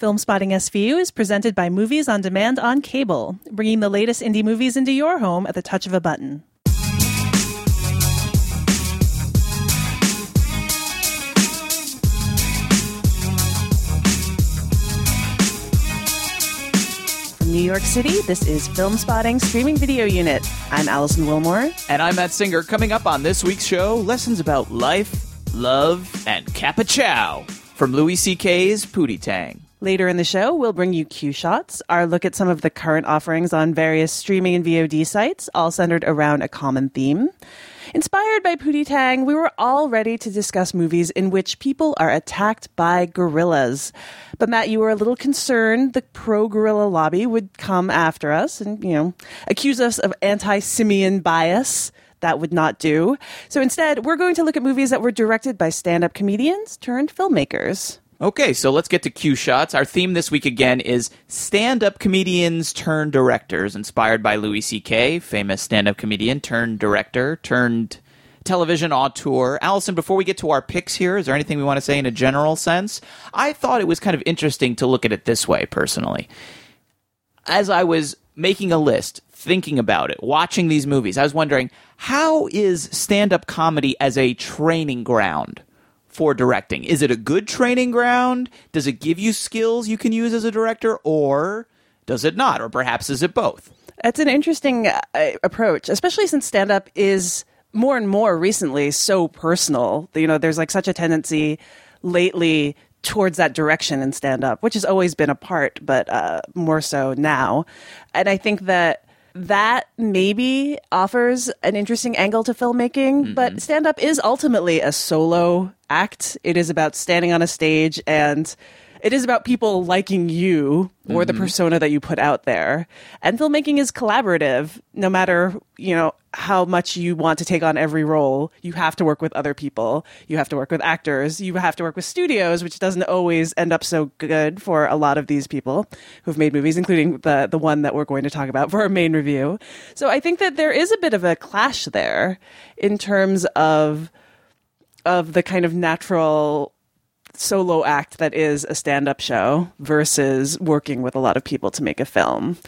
Filmspotting SVU is presented by Movies on Demand on Cable, bringing the latest indie movies into your home at the touch of a button. From New York City, this is Filmspotting Streaming Video Unit. I'm Alison Willmore. And I'm Matt Singer. Coming up on this week's show, lessons about life, love, and Kappa Chow from Louis C.K.'s Pootie Tang. Later in the show, we'll bring you Queue Shots, our look at some of the current offerings on various streaming and VOD sites, all centered around a common theme. Inspired by Pootie Tang, we were all ready to discuss movies in which people are attacked by gorillas. But Matt, you were a little concerned the pro gorilla lobby would come after us and, you know, accuse us of anti simian bias. That would not do. So instead, we're going to look at movies that were directed by stand up comedians turned filmmakers. Okay, so let's get to Queue Shots. Our theme this week again is stand-up comedians turned directors, inspired by Louis C.K., famous stand-up comedian turned director turned television auteur. Allison, before we get to our picks here, is there anything we want to say in a general sense? I thought it was kind of interesting to look at it this way, personally. As I was making a list, thinking about it, watching these movies, I was wondering how is stand-up comedy as a training ground? For directing? Is it a good training ground? Does it give you skills you can use as a director, or does it not? Or perhaps is it both? That's an interesting uh, approach, especially since stand up is more and more recently so personal. You know, there's like such a tendency lately towards that direction in stand up, which has always been a part, but uh, more so now. And I think that that maybe offers an interesting angle to filmmaking, mm-hmm. but stand up is ultimately a solo act. It is about standing on a stage and it is about people liking you or mm-hmm. the persona that you put out there. And filmmaking is collaborative. No matter, you know, how much you want to take on every role, you have to work with other people. You have to work with actors. You have to work with studios, which doesn't always end up so good for a lot of these people who've made movies, including the the one that we're going to talk about for our main review. So I think that there is a bit of a clash there in terms of of the kind of natural solo act that is a stand up show versus working with a lot of people to make a film.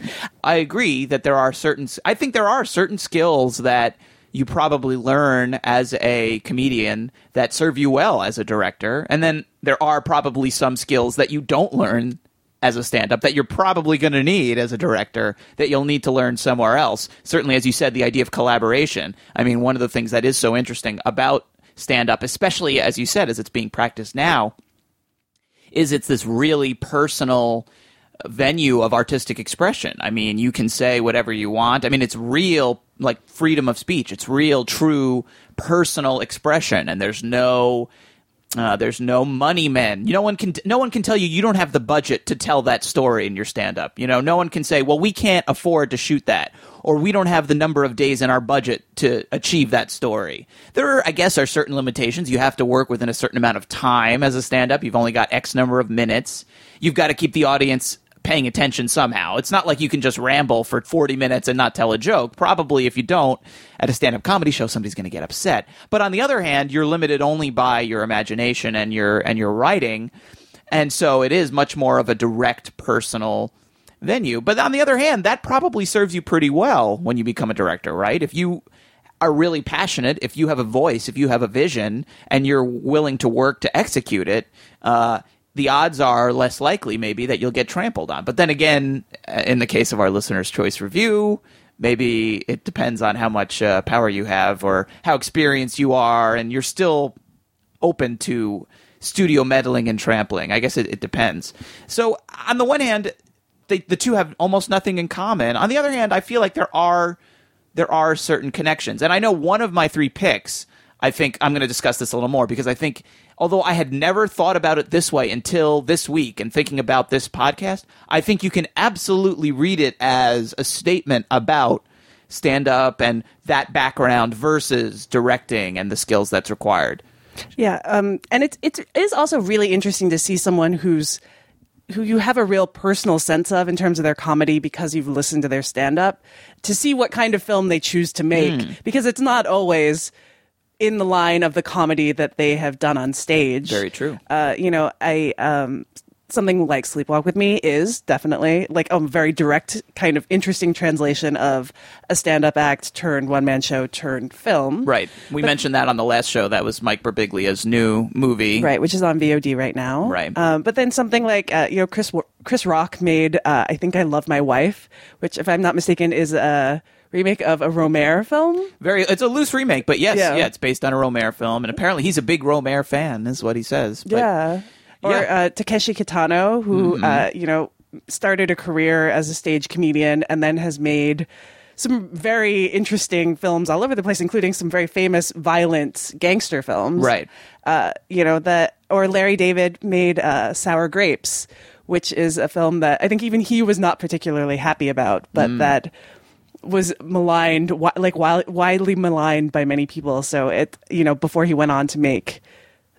I agree that there are certain, I think there are certain skills that you probably learn as a comedian that serve you well as a director. And then there are probably some skills that you don't learn as a stand up that you're probably going to need as a director that you'll need to learn somewhere else. Certainly, as you said, the idea of collaboration. I mean, one of the things that is so interesting about stand up, especially as you said, as it's being practiced now, is it's this really personal venue of artistic expression. I mean, you can say whatever you want. I mean, it's real, like freedom of speech. It's real, true, personal expression, and there's no. Uh, there's no money men. You, No one can. No one can tell you you don't have the budget to tell that story in your stand up. You know, no one can say, "Well, we can't afford to shoot that," or we don't have the number of days in our budget to achieve that story. There are, I guess, are certain limitations. You have to work within a certain amount of time as a stand up. You've only got X number of minutes. You've got to keep the audience paying attention somehow. It's not like you can just ramble for 40 minutes and not tell a joke. Probably if you don't at a stand-up comedy show somebody's going to get upset. But on the other hand, you're limited only by your imagination and your and your writing. And so it is much more of a direct personal venue. But on the other hand, that probably serves you pretty well when you become a director, right? If you are really passionate, if you have a voice, if you have a vision, and you're willing to work to execute it, uh, the odds are less likely, maybe, that you'll get trampled on. But then again, uh, in the case of our listener's choice review, maybe it depends on how much uh, power you have or how experienced you are, and you're still open to studio meddling and trampling. I guess it, it depends. So, on the one hand, they, the two have almost nothing in common. On the other hand, I feel like there are there are certain connections, and I know one of my three picks. I think I'm going to discuss this a little more because I think although I had never thought about it this way until this week and thinking about this podcast, I think you can absolutely read it as a statement about stand up and that background versus directing and the skills that's required. Yeah, um, and it's it is also really interesting to see someone who's who you have a real personal sense of in terms of their comedy because you've listened to their stand up to see what kind of film they choose to make Hmm. because it's not always in the line of the comedy that they have done on stage. Very true. Uh, you know, I um, something like Sleepwalk with Me is definitely like a very direct kind of interesting translation of a stand-up act turned one-man show turned film. Right. We mentioned that on the last show. That was Mike Birbiglia's new movie. Right, which is on VOD right now. Right. Um, but then something like uh, you know Chris Chris Rock made uh, I think I love my wife, which if I'm not mistaken is a remake of a Rohmer film. Very. It's a loose remake, but yes, Yeah. yeah, it's based on a Rohmer film, and apparently he's a big Rohmer fan, is what he says. But- yeah. Or Yeah. Mm-hmm. Uh, Takeshi Kitano, who uh, you know started a career as a stage comedian and then has made some very interesting films all over the place, including some very famous violent gangster films. Right. Uh, you know that, or Larry David made uh, Sour Grapes, which is a film that I think even he was not particularly happy about, but Mm. that was maligned, like widely maligned by many people. So it, you know, before he went on to make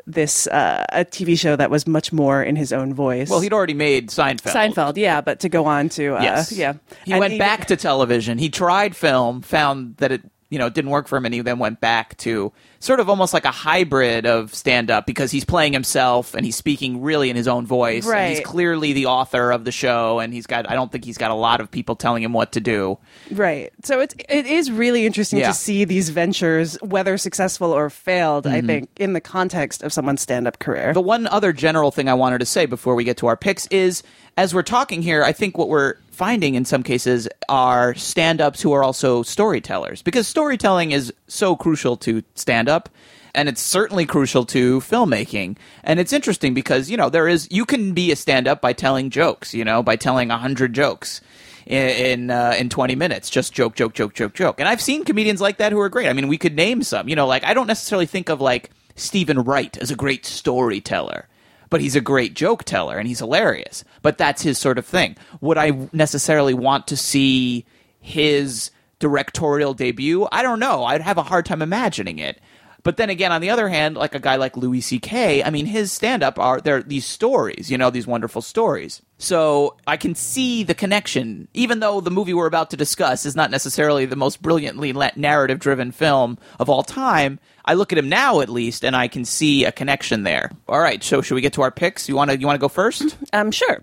this uh, a TV show that was much more in his own voice. Well, he'd already made Seinfeld. Seinfeld, yeah, but to go on to uh, Yes. yeah, He And went even- back to television. He tried film, found that it you know it didn't work for him, and he then went back to sort of almost like a hybrid of stand up because he's playing himself and he's speaking really in his own voice. And he's clearly the author of the show, and he's got I don't think he's got a lot of people telling him what to do. Right. So it's it is really interesting Yeah. to see these ventures, whether successful or failed. I mm-hmm. think in the context of someone's stand-up career. The one other general thing I wanted to say before we get to our picks is as we're talking here, I think what we're finding in some cases are stand ups who are also storytellers because storytelling is so crucial to stand up. And it's certainly crucial to filmmaking. And it's interesting because, you know, there is, you can be a stand up by telling jokes, you know, by telling a hundred jokes in in, uh, in 20 minutes just joke joke joke joke joke and i've seen comedians like that who are great i mean we could name some you know like i don't necessarily think of like stephen wright as a great storyteller but he's a great joke teller and he's hilarious. But that's his sort of thing. Would i necessarily want to see his directorial debut? I don't know. I'd have a hard time imagining it but then again, on the other hand, like a guy like Louis C.K., I mean, his stand up are there these stories, you know, these wonderful stories. So I can see the connection, even though the movie we're about to discuss is not necessarily the most brilliantly narrative driven film of all time. I look at him now, at least, and I can see a connection there. All right, so should we get to our picks? You want to you want to go first? Um, sure.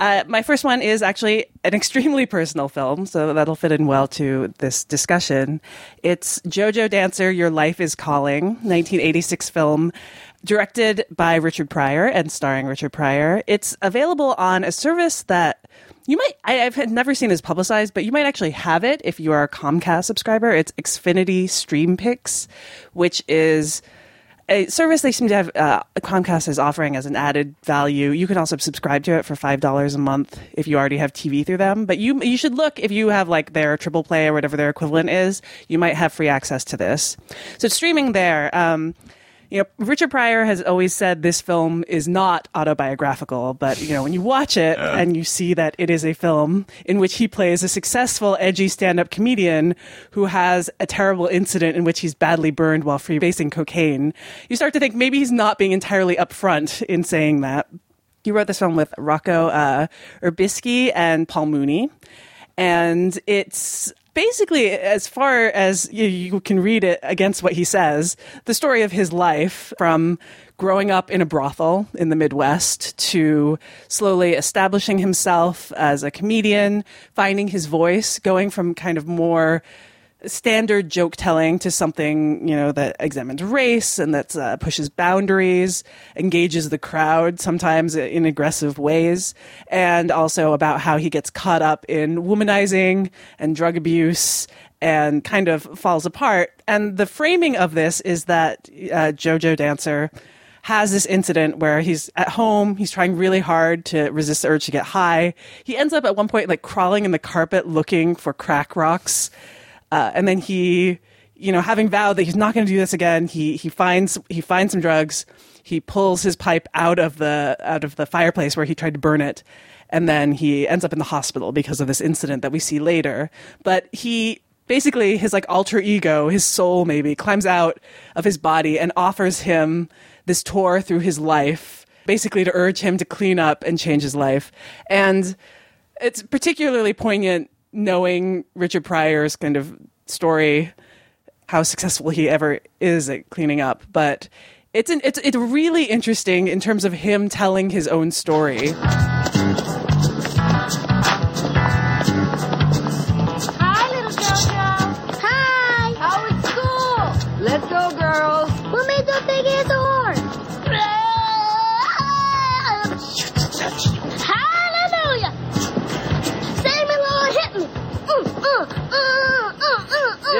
Uh, my first one is actually an extremely personal film, so that'll fit in well to this discussion. It's Jojo Dancer, Your Life is Calling, 1986 film, directed by Richard Pryor and starring Richard Pryor. It's available on a service that you might, I, I've never seen as publicized, but you might actually have it if you are a Comcast subscriber. It's Xfinity Streampix, which is a service they seem to have uh, Comcast is offering as an added value. You can also subscribe to it for five dollars a month if you already have TV through them. But you you should look if you have like their triple play or whatever their equivalent is. You might have free access to this. So it's streaming there. Um, you know, Richard Pryor has always said this film is not autobiographical, but you know, when you watch it and you see that it is a film in which he plays a successful, edgy stand-up comedian who has a terrible incident in which he's badly burned while freebasing cocaine, you start to think maybe he's not being entirely upfront in saying that. He wrote this film with Rocco uh, Urbisci and Paul Mooney, and it's basically as far as you, you can read it against what he says the story of his life from growing up in a brothel in the midwest to slowly establishing himself as a comedian finding his voice going from kind of more standard joke telling to something you know that examines race and that uh, pushes boundaries engages the crowd sometimes in aggressive ways and also about how he gets caught up in womanizing and drug abuse and kind of falls apart and the framing of this is that uh, jojo dancer has this incident where he's at home, he's trying really hard to resist the urge to get high. He ends up at one point like crawling in the carpet looking for crack rocks. Uh, and then he, you know, having vowed that he's not going to do this again, he he finds he finds some drugs. he pulls his pipe out of the out of the fireplace where he tried to burn it, and then he ends up in the hospital because of this incident that we see later. But he basically his like alter ego, his soul maybe, climbs out of his body and offers him this tour through his life, basically to urge him to clean up and change his life. And it's particularly poignant knowing Richard Pryor's kind of story, how successful he ever is at cleaning up. But it's an, it's it's really interesting in terms of him telling his own story.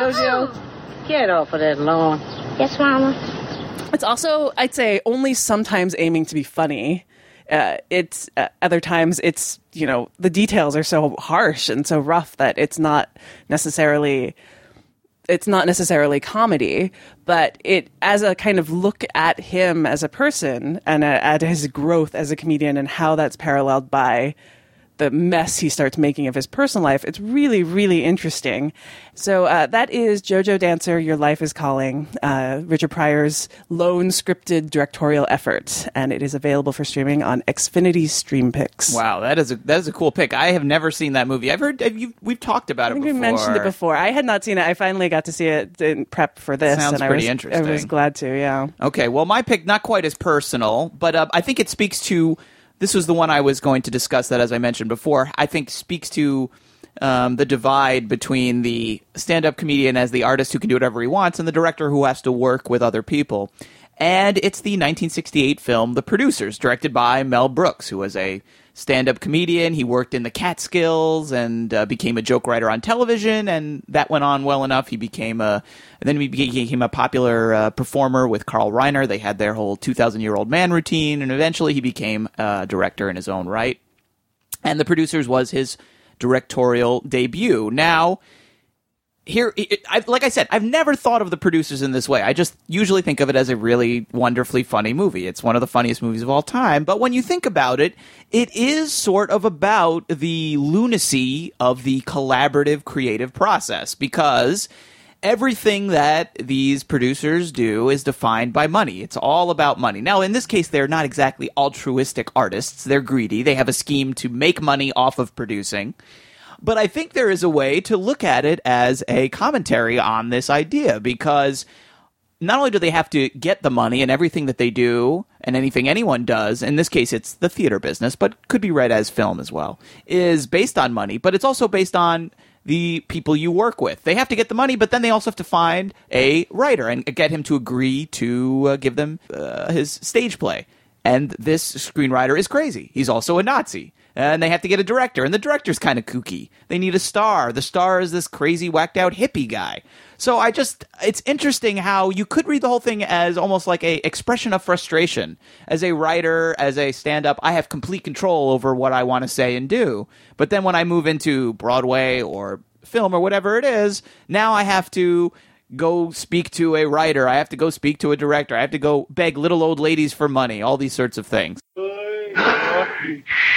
Jojo, get off of that lawn. Yes, Mama. It's also, I'd say, only sometimes aiming to be funny. Uh, it's uh, other times it's you know the details are so harsh and so rough that it's not necessarily it's not necessarily comedy, but it as a kind of look at him as a person and uh at his growth as a comedian and how that's paralleled by the mess he starts making of his personal life. It's really, really interesting. So uh, that is JoJo Dancer, Your Life is Calling, uh, Richard Pryor's lone scripted directorial effort, and it is available for streaming on Xfinity Streampix. Wow, that is a that is a cool pick. I have never seen that movie. I've heard you we've talked about I it think before. we mentioned it before. I had not seen it. I finally got to see it in prep for this, Sounds and pretty I was, interesting. I was glad to. Yeah. Okay, well, my pick not quite as personal, but uh, I think it speaks to. This was the one I was going to discuss. That, as I mentioned before, I think speaks to um, the divide between the stand-up comedian as the artist who can do whatever he wants and the director who has to work with other people. And it's the 1968 film The Producers, directed by Mel Brooks, who was a stand-up comedian. He worked in the Catskills and uh, became a joke writer on television, and that went on well enough. He became a, then he became a popular uh, performer with Carl Reiner. They had their whole 2,000-year-old man routine, and eventually he became a director in his own right. And The Producers was his directorial debut. Now, here, it, I, like I said, I've never thought of the producers in this way. I just usually think of it as a really wonderfully funny movie. It's one of the funniest movies of all time. But when you think about it, it is sort of about the lunacy of the collaborative creative process because everything that these producers do is defined by money. It's all about money. Now, in this case, they're not exactly altruistic artists. They're greedy. They have a scheme to make money off of producing. But I think there is a way to look at it as a commentary on this idea because not only do they have to get the money and everything that they do and anything anyone does, in this case it's the theater business, but could be read as film as well, is based on money, but it's also based on the people you work with. They have to get the money, but then they also have to find a writer and get him to agree to uh, give them uh, his stage play. And this screenwriter is crazy. He's also a Nazi. Uh, and they have to get a director, and the director's kind of kooky. They need a star. The star is this crazy, whacked out hippie guy. So I just, it's interesting how you could read the whole thing as almost like a expression of frustration. As a writer, as a stand up, I have complete control over what I want to say and do. But then when I move into Broadway or film or whatever it is, now I have to go speak to a writer. I have to go speak to a director. I have to go beg little old ladies for money, all these sorts of things. Uh,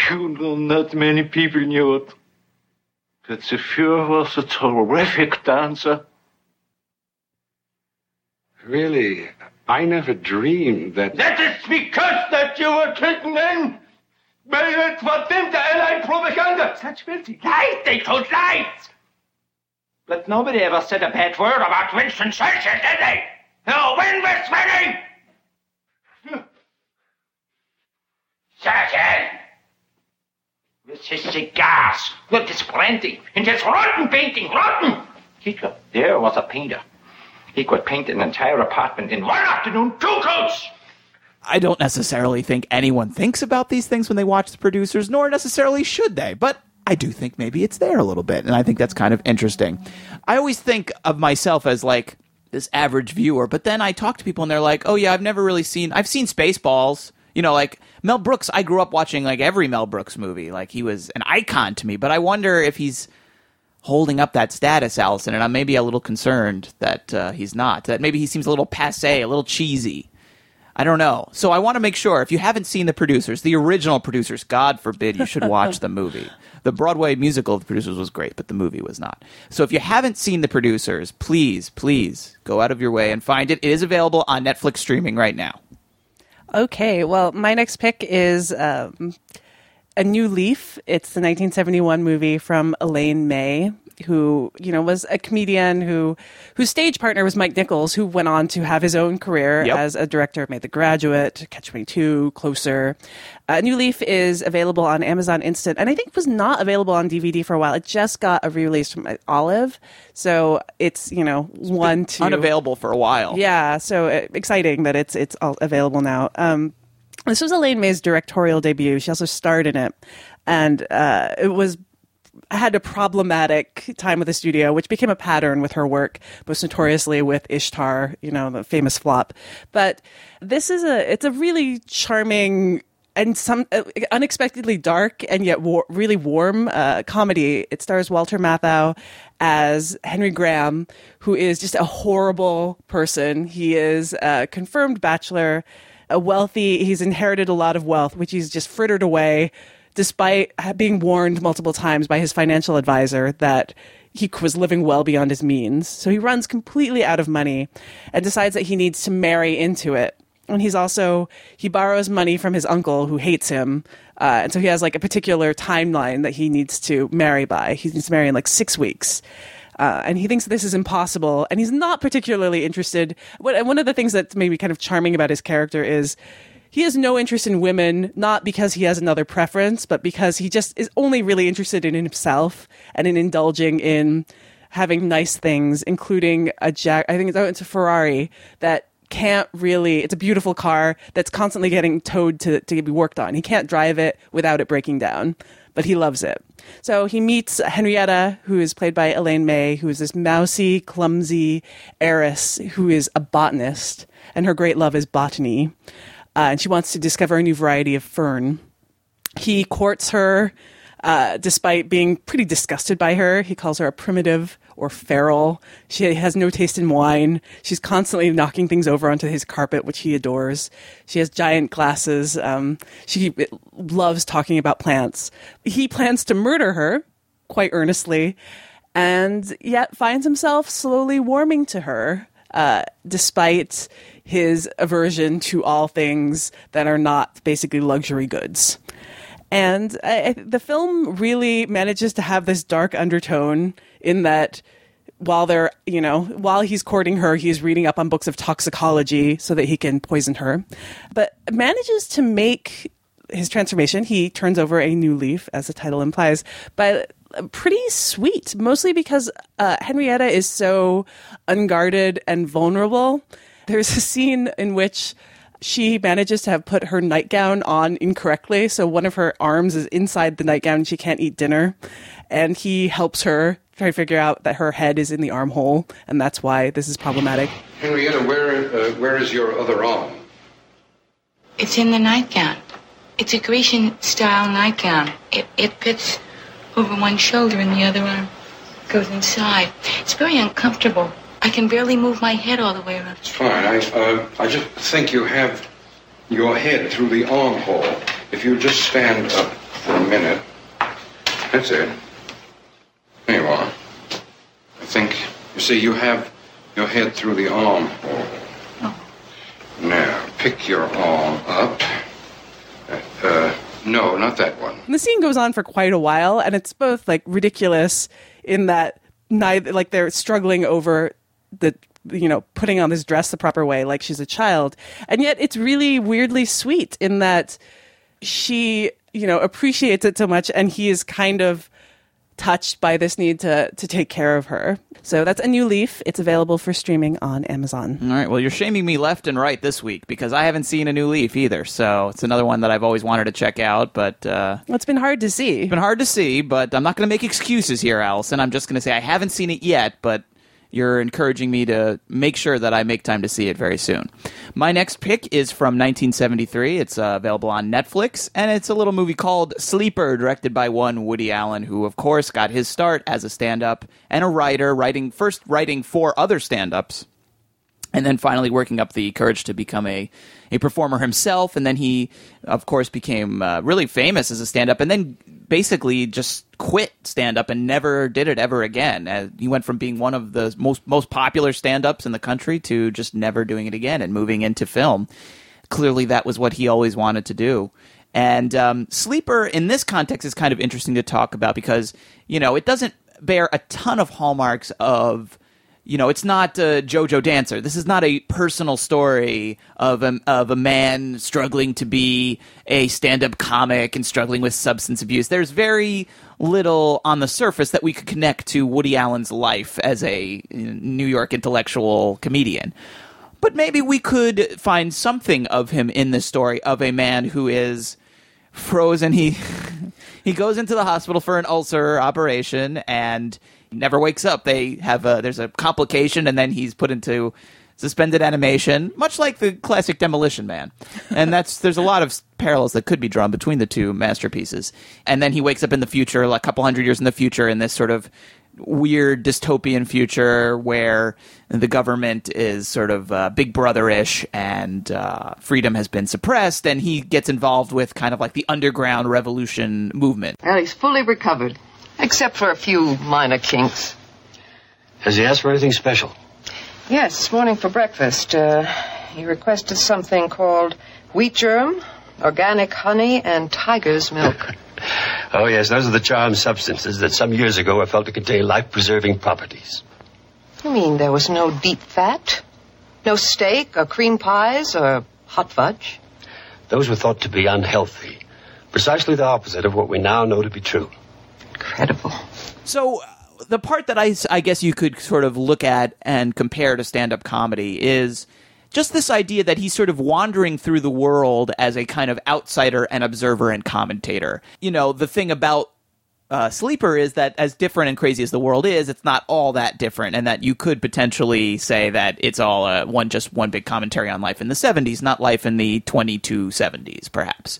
You know, not many people knew it. But the Fuhrer was a terrific dancer. Really, I never dreamed that. That is because that you were taken in by that verdammte Allied propaganda. Such filthy lies, they told lies. But nobody ever said a bad word about Winston Churchill, did they? No, when was winning? Churchill! With his cigars, with his brandy, and his rotten painting, rotten! He could, there was a painter. He could paint an entire apartment in one afternoon, two coats! I don't necessarily think anyone thinks about these things when they watch the producers, nor necessarily should they. But I do think maybe it's there a little bit, and I think that's kind of interesting. I always think of myself as like this average viewer, but then I talk to people and they're like, "Oh yeah, I've never really seen. I've seen Spaceballs." You know, like Mel Brooks. I grew up watching like every Mel Brooks movie. Like he was an icon to me. But I wonder if he's holding up that status, Allison, and I'm maybe a little concerned that uh, he's not. That maybe he seems a little passe, a little cheesy. I don't know. So I want to make sure if you haven't seen the producers, the original producers, God forbid you should watch the movie. The Broadway musical of the producers was great, but the movie was not. So if you haven't seen the producers, please, please go out of your way and find it. It is available on Netflix streaming right now. Okay, well, my next pick is um, A New Leaf. It's the 1971 movie from Elaine May, who you know was a comedian who whose stage partner was Mike Nichols, who went on to have his own career Yep. as a director, made The Graduate, Catch 22, Closer. Uh, New Leaf is available on Amazon Instant, and I think was not available on DVD for a while. It just got a re-release from Olive, so it's you know one to Unavailable for a while. yeah, so uh, exciting that it's it's all available now. Um, this was Elaine May's directorial debut. She also starred in it, and uh, it was had a problematic time with the studio, which became a pattern with her work, most notoriously with Ishtar, you know, the famous flop. But this is a it's a really charming and some uh, unexpectedly dark and yet war- really warm uh, comedy. It stars Walter Matthau as Henry Graham, who is just a horrible person. He is a confirmed bachelor, a wealthy. He's inherited a lot of wealth, which he's just frittered away, despite being warned multiple times by his financial advisor that he was living well beyond his means. So he runs completely out of money and decides that he needs to marry into it. And he's also he borrows money from his uncle who hates him uh, and so he has like a particular timeline that he needs to marry by. He needs to marry in like six weeks. Uh, and he thinks this is impossible and he's not particularly interested. What, and one of the things that's maybe kind of charming about his character is he has no interest in women not because he has another preference but because he just is only really interested in himself and in indulging in having nice things including a jack i think it's, oh, it's a ferrari that can't really it's a beautiful car that's constantly getting towed to, to be worked on. He can't drive it without it breaking down but he loves it. So he meets henrietta who is played by elaine may who is this mousy clumsy heiress who is a botanist and her great love is botany uh, and she wants to discover a new variety of fern he courts her uh, despite being pretty disgusted by her. He calls her a primitive or feral. She has no taste in wine. She's constantly knocking things over onto his carpet, which he adores. She has giant glasses. Um, she loves talking about plants. He plans to murder her quite earnestly, and yet finds himself slowly warming to her, uh, despite his aversion to all things that are not basically luxury goods. And I, the film really manages to have this dark undertone in that while they're, you know, while he's courting her, he's reading up on books of toxicology so that he can poison her, but manages to make his transformation. He turns over a new leaf, as the title implies, but pretty sweet, mostly because uh, Henrietta is so unguarded and vulnerable. There's a scene in which she manages to have put her nightgown on incorrectly. So one of her arms is inside the nightgown and she can't eat dinner. And he helps her try to figure out that her head is in the armhole. And that's why this is problematic. Henrietta, where uh, where is your other arm? It's in the nightgown. It's a Grecian style nightgown. It, it fits over one shoulder and the other arm goes inside. It's very uncomfortable. I can barely move my head all the way around. It's fine. I uh, I just think you have your head through the armhole. If you just stand up for a minute. That's it. There you are. I think you see you have your head through the armhole. Oh. Now pick your arm up. Uh, uh, no, not that one. And the scene goes on for quite a while, and it's both like ridiculous in that neither like they're struggling over the you know putting on this dress the proper way, like she's a child, and yet it's really weirdly sweet in that she you know appreciates it so much, and he is kind of touched by this need to to take care of her. So that's a new leaf. It's available for streaming on Amazon. All right. Well, you're shaming me left and right this week because I haven't seen a new Leaf either. So it's another one that I've always wanted to check out, but uh, Well, it's been hard to see. it's been hard to see. But I'm not going to make excuses here, Allison. I'm just going to say I haven't seen it yet, but you're encouraging me to make sure that I make time to see it very soon. My next pick is from 1973. It's uh, available on Netflix, and it's a little movie called Sleeper, directed by one Woody Allen, who, of course, got his start as a stand up and a writer, writing first writing for other stand ups. and then finally working up the courage to become a, a performer himself. And then he, of course, became uh, really famous as a stand up and then basically just quit stand up and never did it ever again. Uh, he went from being one of the most, most popular stand ups in the country to just never doing it again and moving into film. Clearly, that was what he always wanted to do. And um, Sleeper in this context is kind of interesting to talk about because, you know, it doesn't bear a ton of hallmarks of you know, it's not uh, JoJo Dancer. This is not a personal story of a, of a man struggling to be a stand up comic and struggling with substance abuse. There's very little on the surface that we could connect to Woody Allen's life as a New York intellectual comedian. But maybe we could find something of him in this story of a man who is frozen. He he goes into the hospital for an ulcer operation and never wakes up. They have a there's a complication, and then he's put into suspended animation, much like the classic Demolition Man. And that's there's a lot of parallels that could be drawn between the two masterpieces. And then he wakes up in the future, like a couple hundred years in the future, in this sort of weird dystopian future where the government is sort of uh, big brother-ish and uh, freedom has been suppressed and he gets involved with kind of like the underground revolution movement Well, he's fully recovered, except for a few minor kinks. Has he asked for anything special? Yes, this morning for breakfast, uh, he requested something called wheat germ, organic honey, and tiger's milk. Oh, yes, those are the charmed substances that some years ago were felt to contain life preserving properties. You mean there was no deep fat? No steak, or cream pies, or hot fudge? Those were thought to be unhealthy. Precisely the opposite of what we now know to be true. Incredible. So uh, the part that I, I guess you could sort of look at and compare to stand-up comedy is just this idea that he's sort of wandering through the world as a kind of outsider and observer and commentator. You know, the thing about uh, Sleeper is that as different and crazy as the world is, it's not all that different, and that you could potentially say that it's all uh, one just one big commentary on life in the '70s, not life in the 2270s, perhaps.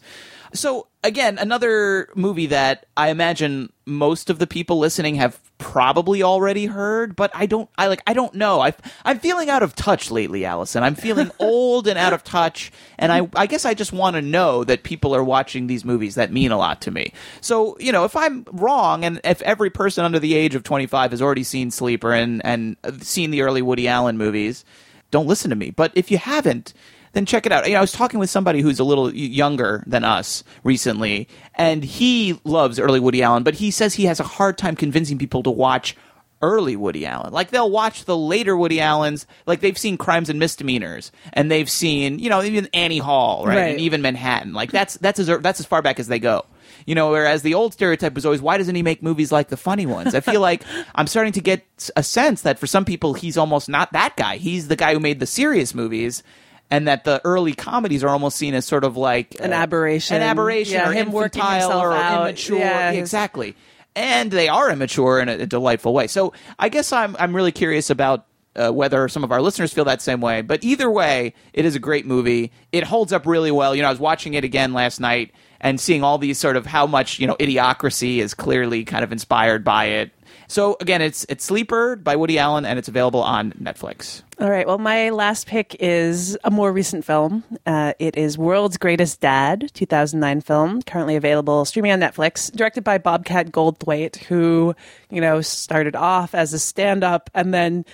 So again, another movie that I imagine most of the people listening have probably already heard, but I don't. I like. I don't know. I I'm feeling out of touch lately, Allison. I'm feeling old and out of touch, and I I guess I just want to know that people are watching these movies that mean a lot to me. So you know, if I'm wrong, and if every person under the age of 25 has already seen Sleeper and and uh, seen the early Woody Allen movies, don't listen to me. But if you haven't, then check it out. You know, I was talking with somebody who's a little younger than us recently, and he loves early Woody Allen, but he says he has a hard time convincing people to watch early Woody Allen. Like they'll watch the later Woody Allens, like they've seen Crimes and Misdemeanors, and they've seen, you know, even Annie Hall, right, Right. and even Manhattan. Like that's that's as that's as far back as they go. You know, whereas the old stereotype was always, why doesn't he make movies like the funny ones? I feel like I'm starting to get a sense that for some people, he's almost not that guy. He's the guy who made the serious movies. And that the early comedies are almost seen as sort of like An uh, aberration. an aberration, Yeah, or him infantile or out. immature. Yeah, exactly. And they are immature in a, a delightful way. So I guess I'm I'm really curious about uh, whether some of our listeners feel that same way. But either way, it is a great movie. It holds up really well. You know, I was watching it again last night and seeing all these sort of how much you know idiocracy is clearly kind of inspired by it. So again, it's it's Sleeper by Woody Allen, and it's available on Netflix. All right. Well, my last pick is a more recent film. Uh, it is World's Greatest Dad, 2009 film, currently available streaming on Netflix, directed by Bobcat Goldthwait, who, you know, started off as a stand up and then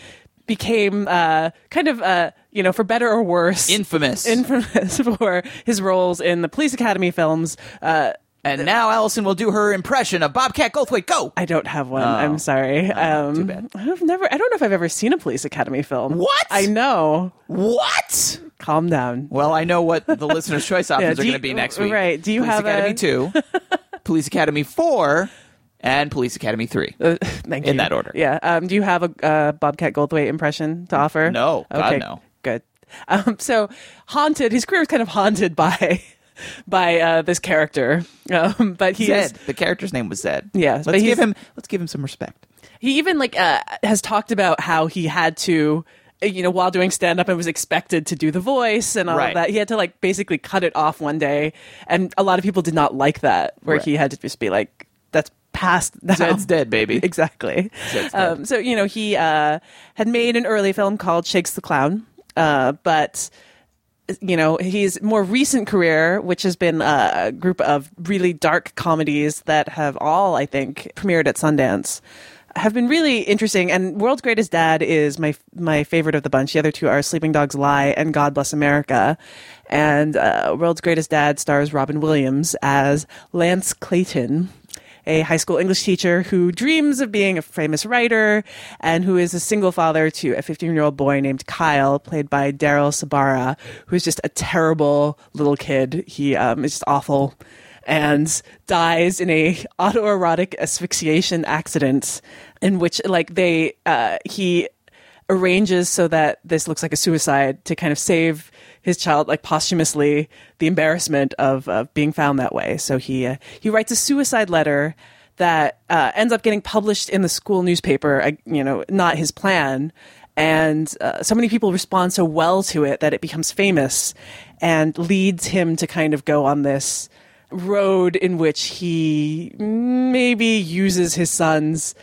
became uh, kind of, uh, you know, for better or worse, Infamous. infamous for his roles in the Police Academy films. Uh, and now Allison will do her impression of Bobcat Goldthwait. Go. I don't have one. I'm sorry. Um, too bad. I've never. I don't know if I've ever seen a Police Academy film. What? I know. What? Calm down. Well, I know what the listener's choice options do are going to be next week. right. Do you have Police have Academy a- 2, Police Academy 4, and Police Academy 3. Uh, thank In you. that order. Yeah. Um, do you have a uh, Bobcat Goldthwait impression to offer? No. God, Okay. no. Good. Um, so haunted. His career is kind of haunted by by uh, this character. Um, but he is Zed. The character's name was Zed. Yeah, Let's give him let's give him some respect. he even like uh, has talked about how he had to uh, you know while doing stand up and was expected to do the voice and all Right. of that he had to like basically cut it off one day and a lot of people did not like that where Right. he had to just be like that's past now. Zed's dead, baby. exactly Zed's dead. um, so you know he uh, had made an early film called shakes the clown uh, but you know his more recent career, which has been a group of really dark comedies that have all, I think, premiered at Sundance. Have been really interesting, and World's Greatest Dad is my my favorite of the bunch. The other two are Sleeping Dogs Lie and God Bless America. And uh, World's Greatest Dad stars Robin Williams as Lance Clayton, a high school English teacher who dreams of being a famous writer and who is a single father to a 15 year old boy named Kyle, played by Daryl Sabara, who is just a terrible little kid. He um, is just awful and dies in a autoerotic asphyxiation accident in which like they uh, he arranges so that this looks like a suicide to kind of save his child like posthumously the embarrassment of, of being found that way. So he uh, he writes a suicide letter that uh, ends up getting published in the school newspaper uh, you know not his plan. And uh, so many people respond so well to it that it becomes famous and leads him to kind of go on this road in which he maybe uses his son's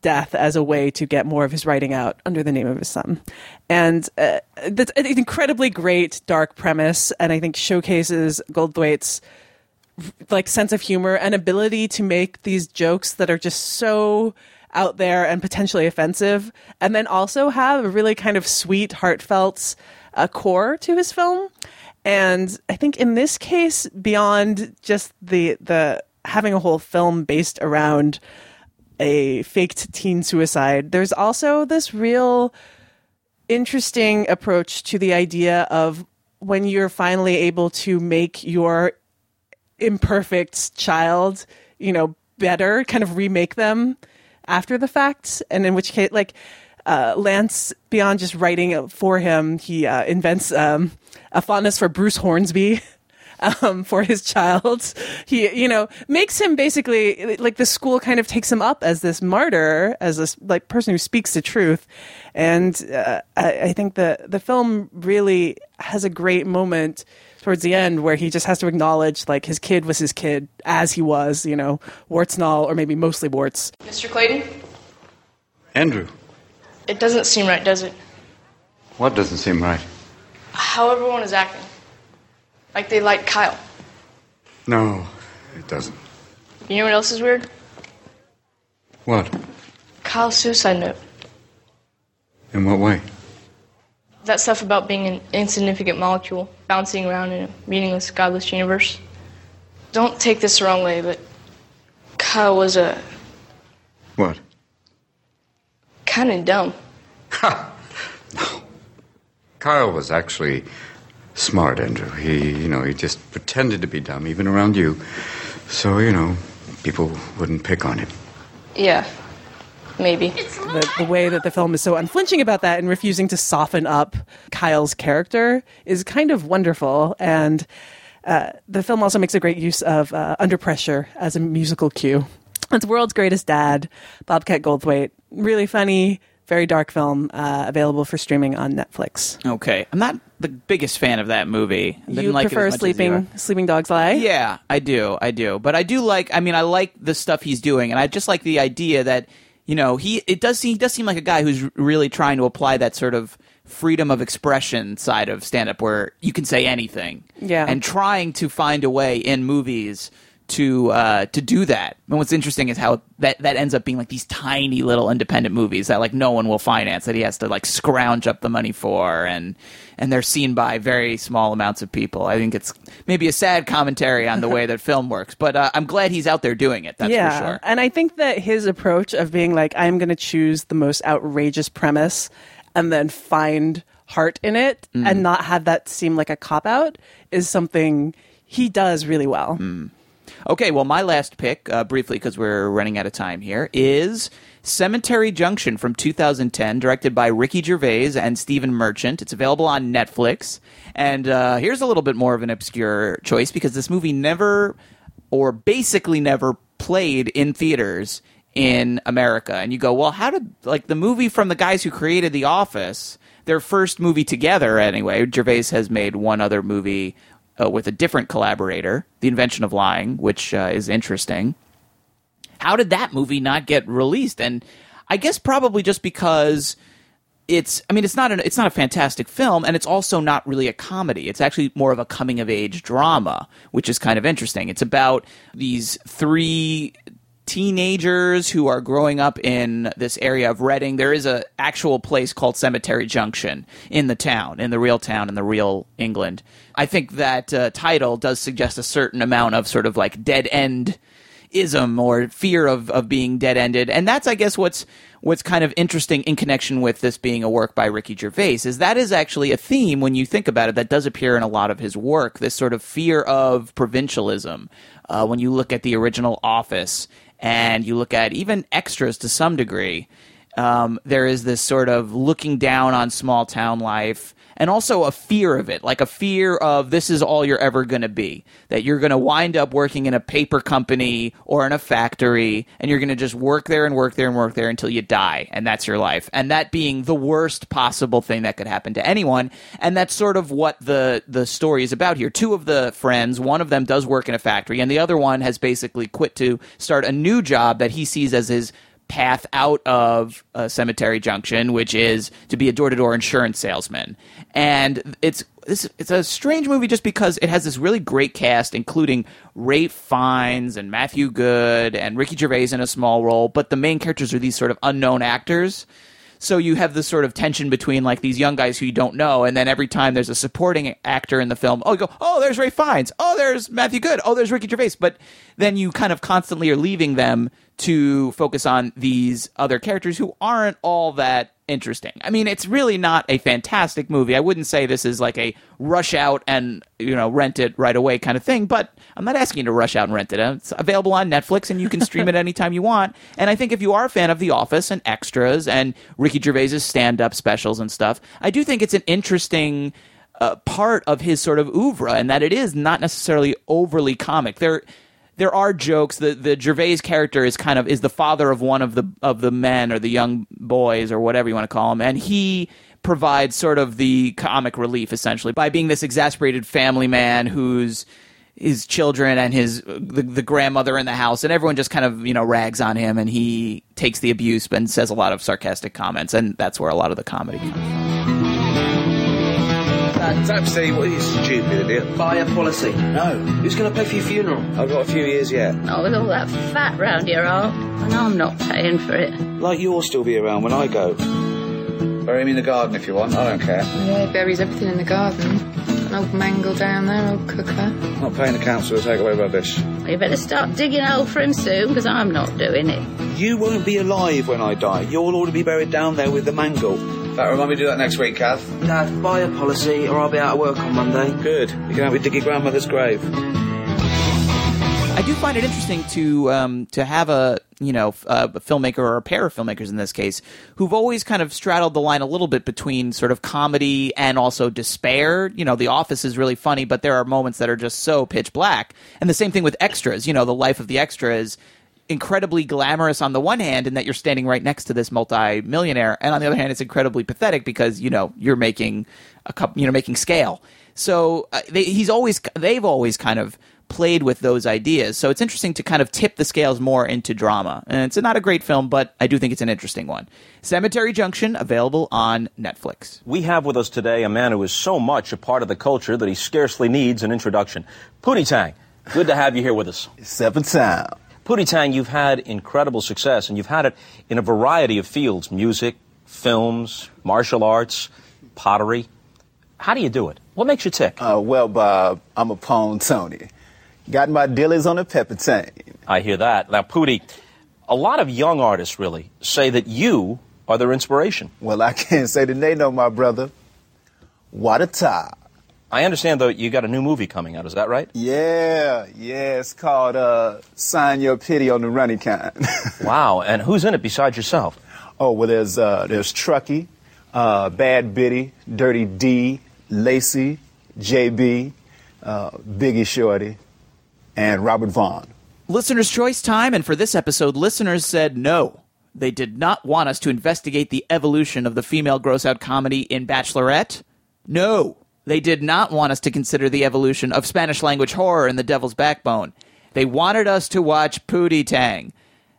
death as a way to get more of his writing out under the name of his son. And uh, that's an incredibly great dark premise, and I think showcases Goldthwait's like sense of humor and ability to make these jokes that are just so out there and potentially offensive, and then also have a really kind of sweet, heartfelt uh, core to his film. And I think in this case, beyond just the the having a whole film based around a faked teen suicide, there's also this real interesting approach to the idea of when you're finally able to make your imperfect child, you know, better, kind of remake them after the fact, and in which case, like uh, Lance, beyond just writing for him, he uh, invents um, a fondness for Bruce Hornsby. Um, for his child, he, you know, makes him basically like the school kind of takes him up as this martyr, as this like person who speaks the truth, and uh, I, I think the the film really has a great moment towards the end where he just has to acknowledge like his kid was his kid as he was, you know, warts and all, or maybe mostly warts. Mr. Clayton? Andrew, It doesn't seem right, does it? what doesn't seem right? How everyone is acting. Like they like Kyle. No, it doesn't. You know what else is weird? What? Kyle's suicide note. In what way? That stuff about being an insignificant molecule bouncing around in a meaningless, godless universe. Don't take this the wrong way, but Kyle was a What? kind of dumb. Ha! no. Kyle was actually smart, Andrew. He, you know, he just pretended to be dumb, even around you. So, you know, people wouldn't pick on him. Yeah, maybe. the, the way that the film is so unflinching about that and refusing to soften up Kyle's character is kind of wonderful. And uh, the film also makes a great use of uh, Under Pressure as a musical cue. It's World's Greatest Dad, Bobcat Goldthwait. Really funny, very dark film, uh, available for streaming on Netflix. Okay, I'm not the biggest fan of that movie. I You like prefer Sleeping. Sleeping Dogs Lie? Yeah, I do. I do. But I do like I mean I like the stuff he's doing and I just like the idea that you know, he it does seem he does seem like a guy who's really trying to apply that sort of freedom of expression side of stand up where you can say anything. Yeah. And trying to find a way in movies to uh, to do that. And what's interesting is how that that ends up being like these tiny little independent movies that like no one will finance that he has to like scrounge up the money for and and they're seen by very small amounts of people. I think it's maybe a sad commentary on the way that film works, but uh, I'm glad he's out there doing it. That's yeah. for sure. And I think that his approach of being like, I'm going to choose the most outrageous premise and then find heart in it Mm. and not have that seem like a cop out is something he does really well. Mm. Okay, well, my last pick, uh, briefly because we're running out of time here, is Cemetery Junction from 2010, directed by Ricky Gervais and Stephen Merchant. It's available on Netflix. And uh, here's a little bit more of an obscure choice because this movie never, or basically never, played in theaters in America. And you go, well, how did, like, the movie from the guys who created The Office, their first movie together anyway, Gervais has made one other movie uh, with a different collaborator, The Invention of Lying, which uh, is interesting. How did that movie not get released? And I guess probably just because it's I mean it's not an it's not a fantastic film and it's also not really a comedy. It's actually more of a coming of age drama, which is kind of interesting. It's about these three teenagers who are growing up in this area of Reading. There is a actual place called Cemetery Junction in the town, in the real town, in the real England. I think that uh, title does suggest a certain amount of sort of like dead end ism or fear of, of being dead ended. And that's, I guess, what's what's kind of interesting in connection with this being a work by Ricky Gervais is that is actually a theme when you think about it that does appear in a lot of his work. This sort of fear of provincialism. Uh, when you look at the original Office and you look at even extras to some degree, um, there is this sort of looking down on small town life and also a fear of it, like a fear of this is all you're ever going to be. That you're going to wind up working in a paper company or in a factory, and you're going to just work there and work there and work there until you die, and that's your life. And that being the worst possible thing that could happen to anyone. And that's sort of what the the story is about here. Two of the friends, one of them does work in a factory, and the other one has basically quit to start a new job that he sees as his path out of uh, Cemetery Junction, which is to be a door to door insurance salesman. And it's it's, it's a strange movie just because it has this really great cast, including Ralph Fiennes and Matthew Goode and Ricky Gervais in a small role, but the main characters are these sort of unknown actors. So you have this sort of tension between like these young guys who you don't know, and then every time there's a supporting actor in the film, oh, you go, oh, there's Ralph Fiennes, oh, there's Matthew Goode, oh, there's Ricky Gervais, but then you kind of constantly are leaving them to focus on these other characters who aren't all that interesting. I mean, it's really not a fantastic movie. I wouldn't say this is like a rush out and, you know, rent it right away kind of thing, but I'm not asking you to rush out and rent it. It's available on Netflix and you can stream it anytime you want. And I think if you are a fan of The Office and extras and Ricky Gervais's stand up specials and stuff, I do think it's an interesting uh, part of his sort of oeuvre and that it is not necessarily overly comic. There there are jokes. The the Gervais character is kind of is the father of one of the of the men or the young boys or whatever you want to call them, and he provides sort of the comic relief essentially by being this exasperated family man who's his children and his the, the grandmother in the house. And everyone just kind of you know rags on him. And he takes the abuse and says a lot of sarcastic comments. And that's where a lot of the comedy comes from Tap Steve, what are you stupid idiot? Buy a policy. No. Who's going to pay for your funeral? I've got a few years yet. Not with all that fat round your arm. And I'm not paying for it. Like you'll still be around when I go. Bury me in the garden if you want, I don't care. Yeah, he buries everything in the garden. An old mangle down there, old cooker. Not paying the council to take away rubbish. Well, you better start digging a hole for him soon, because I'm not doing it. You won't be alive when I die. You'll all be buried down there with the mangle. That remind me to do that next week, Kath. Dad, buy a policy or I'll be out of work on Monday. Good. You can help me dig your grandmother's grave. I do find it interesting to um, to have a you know a filmmaker or a pair of filmmakers in this case who've always kind of straddled the line a little bit between sort of comedy and also despair. You know, The Office is really funny, but there are moments that are just so pitch black. And the same thing with extras. You know, the life of the extra is incredibly glamorous on the one hand in that you're standing right next to this multi-millionaire and on the other hand it's incredibly pathetic because you know you're making a couple you know making scale so uh, they, he's always they've always kind of played with those ideas so it's interesting to kind of tip the scales more into drama and it's not a great film but i do think it's an interesting one cemetery junction available on netflix we have with us today a man who is so much a part of the culture that he scarcely needs an introduction pootie tang good to have you here with us seventh time Pootie Tang, you've had incredible success, and you've had it in a variety of fields music, films, martial arts, pottery. How do you do it? What makes you tick? Uh, well, Bob, I'm a pawn Tony. Got my dillies on a pepper tang. I hear that. Now, Pootie, a lot of young artists really say that you are their inspiration. Well, I can't say that they know my brother. What a tie. I understand, though, you got a new movie coming out. Is that right? Yeah, yeah. It's called uh, Sign Your Pity on the Runny Kind. wow. And who's in it besides yourself? Oh, well, there's, uh, there's Trucky, uh, Bad Biddy, Dirty D, Lacey, JB, uh, Biggie Shorty, and Robert Vaughn. Listener's choice time, and for this episode, listeners said no. They did not want us to investigate the evolution of the female gross out comedy in Bachelorette. No. They did not want us to consider the evolution of Spanish language horror in The Devil's Backbone. They wanted us to watch Pootie Tang.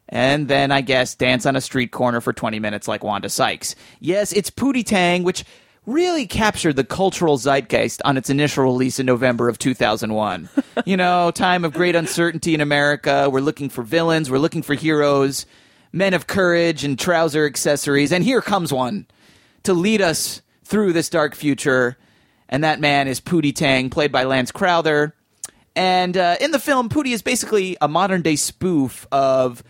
and then I guess dance on a street corner for 20 minutes like Wanda Sykes. Yes, it's Pootie Tang, which really captured the cultural zeitgeist on its initial release in November of 2001. you know, time of great uncertainty in America. We're looking for villains, we're looking for heroes, men of courage and trouser accessories, and here comes one to lead us through this dark future. And that man is Pootie Tang, played by Lance Crouther. And uh, in the film, Pootie is basically a modern day spoof of.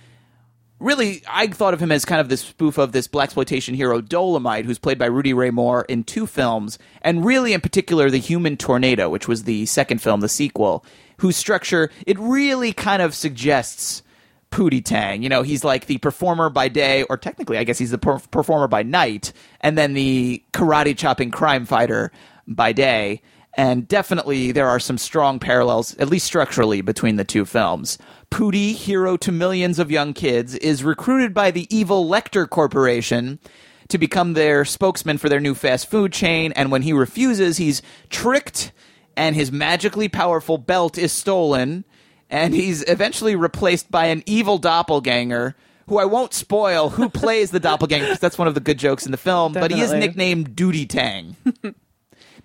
Really, I thought of him as kind of this spoof of this black exploitation hero Dolomite, who's played by Rudy Ray Moore in two films, and really in particular the Human Tornado, which was the second film, the sequel, whose structure it really kind of suggests Pootie Tang. You know, he's like the performer by day, or technically, I guess he's the per- performer by night, and then the karate chopping crime fighter by day. And definitely, there are some strong parallels, at least structurally, between the two films. Pootie, hero to millions of young kids, is recruited by the evil Lecter Corporation to become their spokesman for their new fast food chain. And when he refuses, he's tricked, and his magically powerful belt is stolen and he's eventually replaced by an evil doppelganger who I won't spoil who plays the doppelganger because that's one of the good jokes in the film, but he is nicknamed Duty Tang.